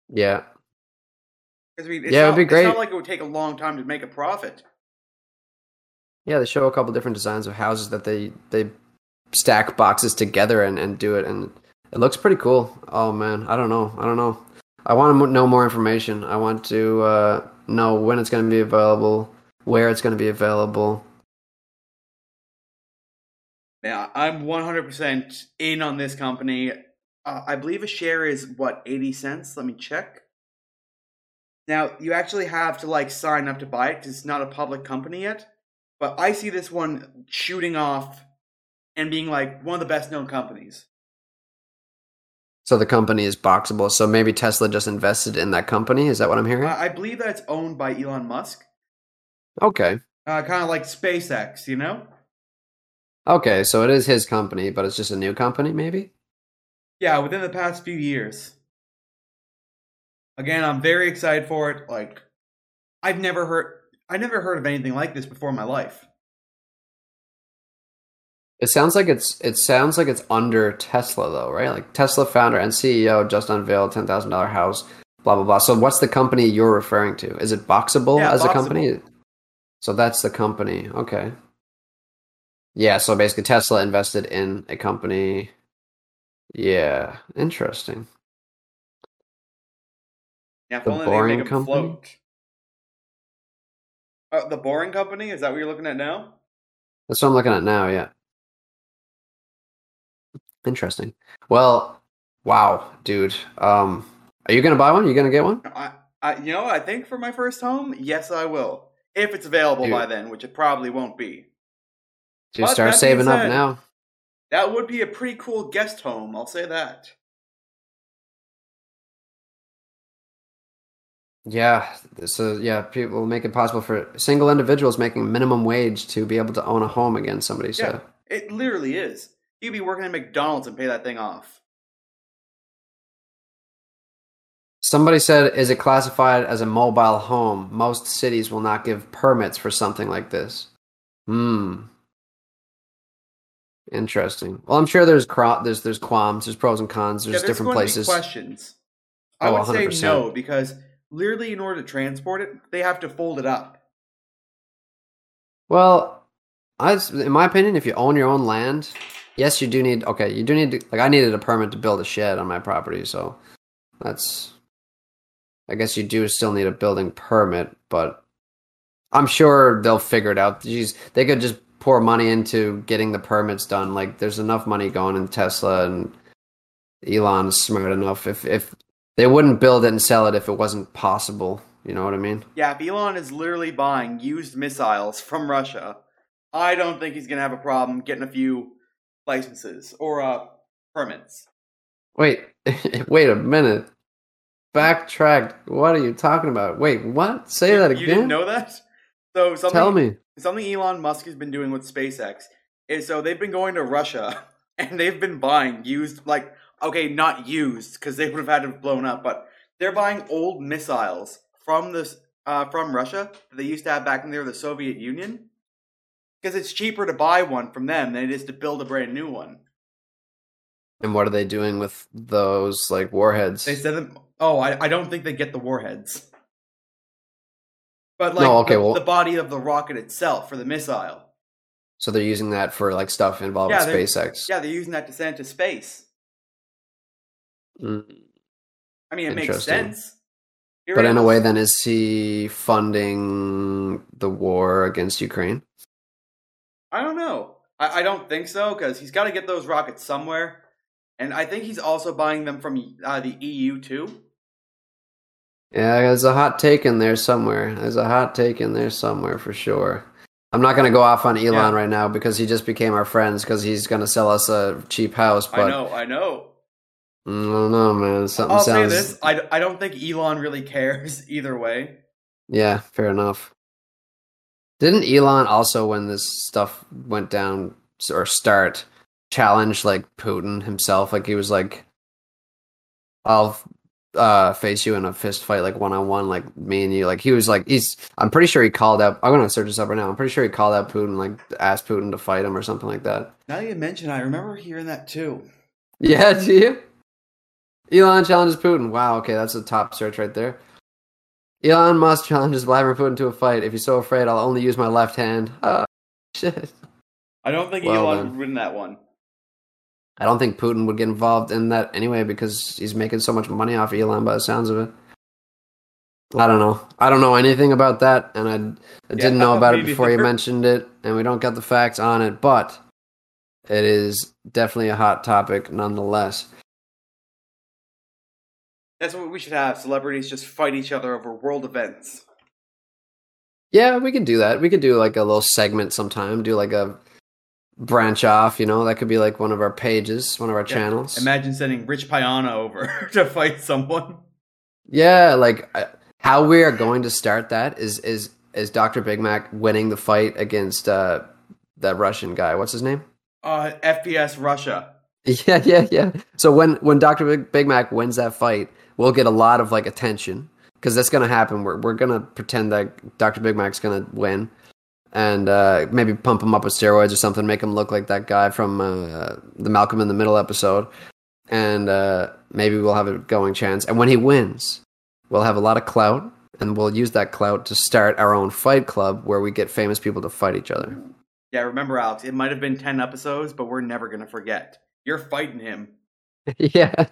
Yeah, I mean, it's Yeah, it'd be It's great. not like it would take a long time to make a profit. yeah. They show a couple different designs of houses that they they stack boxes together and and do it, and it looks pretty cool. Oh man, I don't know. I don't know. I want to know more information. I want to uh, know when it's going to be available, where it's going to be available. Yeah, I'm 100% in on this company. Uh, I believe a share is what 80 cents. Let me check. Now you actually have to like sign up to buy it 'cause it's not a public company yet. But I see this one shooting off and being like one of the best known companies. So the company is boxable. So maybe Tesla just invested in that company. Is that what I'm hearing? I I believe that it's owned by Elon Musk, Okay. uh, kind of like SpaceX, you know? Okay, so it is his company, but it's just a new company, maybe? Yeah, within the past few years. Again, I'm very excited for it. Like, I've never heard, I never heard of anything like this before in my life. It sounds like it's it sounds like it's under Tesla though, right? Like Tesla founder and CEO just unveiled ten thousand dollar house, blah blah blah. So what's the company you're referring to? Is it Boxable Yeah, as a Boxable. company? So that's the company. Okay. Yeah, so basically Tesla invested in a company. Yeah, interesting. Yeah, The Boring Company? float. Uh, the Boring Company? Is that what you're looking at now? That's what I'm looking at now, yeah. Interesting. Well, wow, dude. Um, are you gonna buy one? You gonna get one? I, I, you know, I think for my first home, yes, I will. If it's available by then, which it probably won't be. Just But start saving up now. That would be a pretty cool guest home, I'll say that. Yeah, so yeah, people make it possible for single individuals making minimum wage to be able to own a home again. Somebody Yeah, said. it literally is. You'd be working at McDonald's and pay that thing off. Somebody said, "Is it classified as a mobile home? Most cities will not give permits for something like this." Hmm. Interesting. Well, I'm sure there's cro- there's there's qualms, there's pros and cons, there's yeah, there's different going places. Questions. I Oh, would say 100%. no because literally, in order to transport it, they have to fold it up. Well, I, in my opinion, if you own your own land, yes, you do need. Okay, you do need to. Like, I needed a permit to build a shed on my property, so that's. I guess you do still need a building permit, but I'm sure they'll figure it out. Jeez, they could just pour money into getting the permits done. Like, there's enough money going in Tesla, and Elon's smart enough. If if they wouldn't build it and sell it if it wasn't possible, you know what I mean? Yeah, Elon is literally buying used missiles from Russia, I don't think he's gonna have a problem getting a few licenses or uh permits. Wait, wait a minute. Backtrack. What are you talking about? Wait, what? Say You- that You didn't know that? So something Tell me. something Elon Musk has been doing with SpaceX is so they've been going to Russia and they've been buying used like okay, not used because they would have had to have blown up, but they're buying old missiles from this uh, from Russia that they used to have back when they were the Soviet Union because it's cheaper to buy one from them than it is to build a brand new one. And what are they doing with those like warheads? They said them. Oh, I, I don't think they get the warheads. But like No, okay, the, well- the body of the rocket itself for the missile. so they're using that for like stuff involved Yeah, with SpaceX. Yeah, they're using that to send it to space. Mm. I mean, it makes sense. Here But in a way, then is he funding the war against Ukraine? I don't know. I, I don't think so because he's got to get those rockets somewhere, and I think he's also buying them from uh, the EU too. Yeah, there's a hot take in there somewhere. There's a hot take in there somewhere for sure. I'm not going to go off on Elon Yeah. right now because he just became our friends because he's going to sell us a cheap house. But I know, I know. Mm, I don't know, man. Something I'll sounds. say this: I, I don't think Elon really cares either way. Yeah, fair enough. Didn't Elon also, when this stuff went down or start, challenge like Putin himself? Like he was like, "I'll uh, face you in a fist fight, like one on one, like me and you." Like he was like, he's. I'm pretty sure he called out. I'm gonna search this up right now. I'm pretty sure he called out Putin, like asked Putin to fight him or something like that. Now that you mention, I remember hearing that too. Yeah, do you? Elon challenges Putin. Wow, okay, that's a top search right there. Elon Musk challenges Vladimir Putin to a fight. If you're so afraid, I'll only use my left hand. Ah, shit. I don't think Well, Elon then. would win that one. I don't think Putin would get involved in that anyway because he's making so much money off Elon by the sounds of it. I don't know. I don't know anything about that, and I, I didn't know about it before you mentioned it, and we don't get the facts on it, but it is definitely a hot topic nonetheless. That's what we should have. Celebrities just fight each other over world events. Yeah, we could do that. We could do like a little segment sometime. Do like a branch off. You know, that could be like one of our pages, one of our Yeah, channels. Imagine sending Rich Piana over to fight someone. yeah, like I- how we are going to start that is is is Doctor Big Mac winning the fight against uh that Russian guy. What's his name? Uh, FPS Russia. Yeah, yeah, yeah. So when when Doctor Big, Mac wins that fight, we'll get a lot of like attention because that's gonna happen. We're we're gonna pretend that Doctor Big Mac's gonna win, and uh, maybe pump him up with steroids or something, make him look like that guy from uh, the Malcolm in the Middle episode, and uh, maybe we'll have a going chance. And when he wins, we'll have a lot of clout, and we'll use that clout to start our own fight club where we get famous people to fight each other. Yeah, remember, Alex, it might have been 10 episodes, but we're never going to forget. You're fighting him. yeah,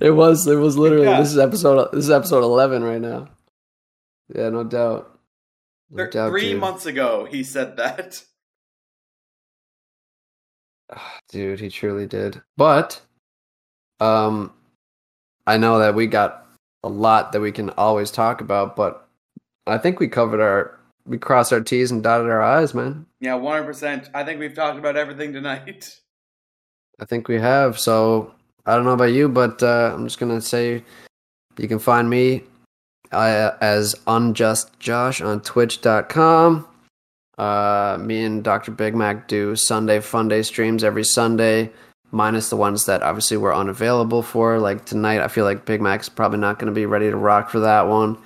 it was. It was literally. Yeah. This is episode. This is episode eleven right now. Yeah, no doubt. No Th- doubt, Three dude. months ago, he said that. dude. He truly did. But, um, I know that we got a lot that we can always talk about, but I think we covered our. We crossed our T's and dotted our I's, man. Yeah, 100%. I think we've talked about everything tonight. I think we have. So I don't know about you, but uh, I'm just gonna say you can find me uh, as unjust Josh on Twitch.com. Uh, me and Dr. Big Mac do Sunday Fun Day streams every Sunday, minus the ones that obviously we're unavailable for. Like tonight, I feel like Big Mac's probably not gonna be ready to rock for that one.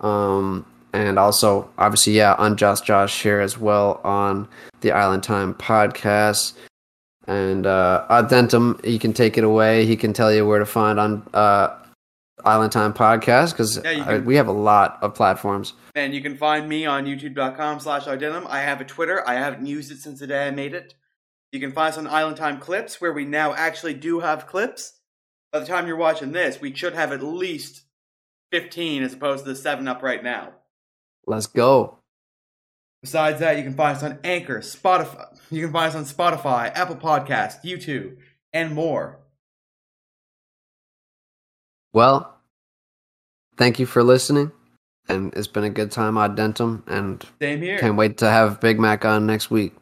Um, and also, obviously, yeah, unjust Josh here as well on the Island Time podcast. And uh, Audentum, he can take it away. He can tell you where to find on uh, Island Time Podcast because Yeah, we have a lot of platforms. And you can find me on youtube.com slash Audentum. I have a Twitter. I haven't used it since the day I made it. You can find us on Island Time Clips, where we now actually do have clips. By the time you're watching this, we should have at least 15 as opposed to the 7 up right now. Let's go. Besides that, you can find us on Anchor, Spotify. You can find us on Spotify, Apple Podcast, YouTube, and more. Well, thank you for listening. And it's been a good time, Audentum. And Same here. can't wait to have Big Mac on next week.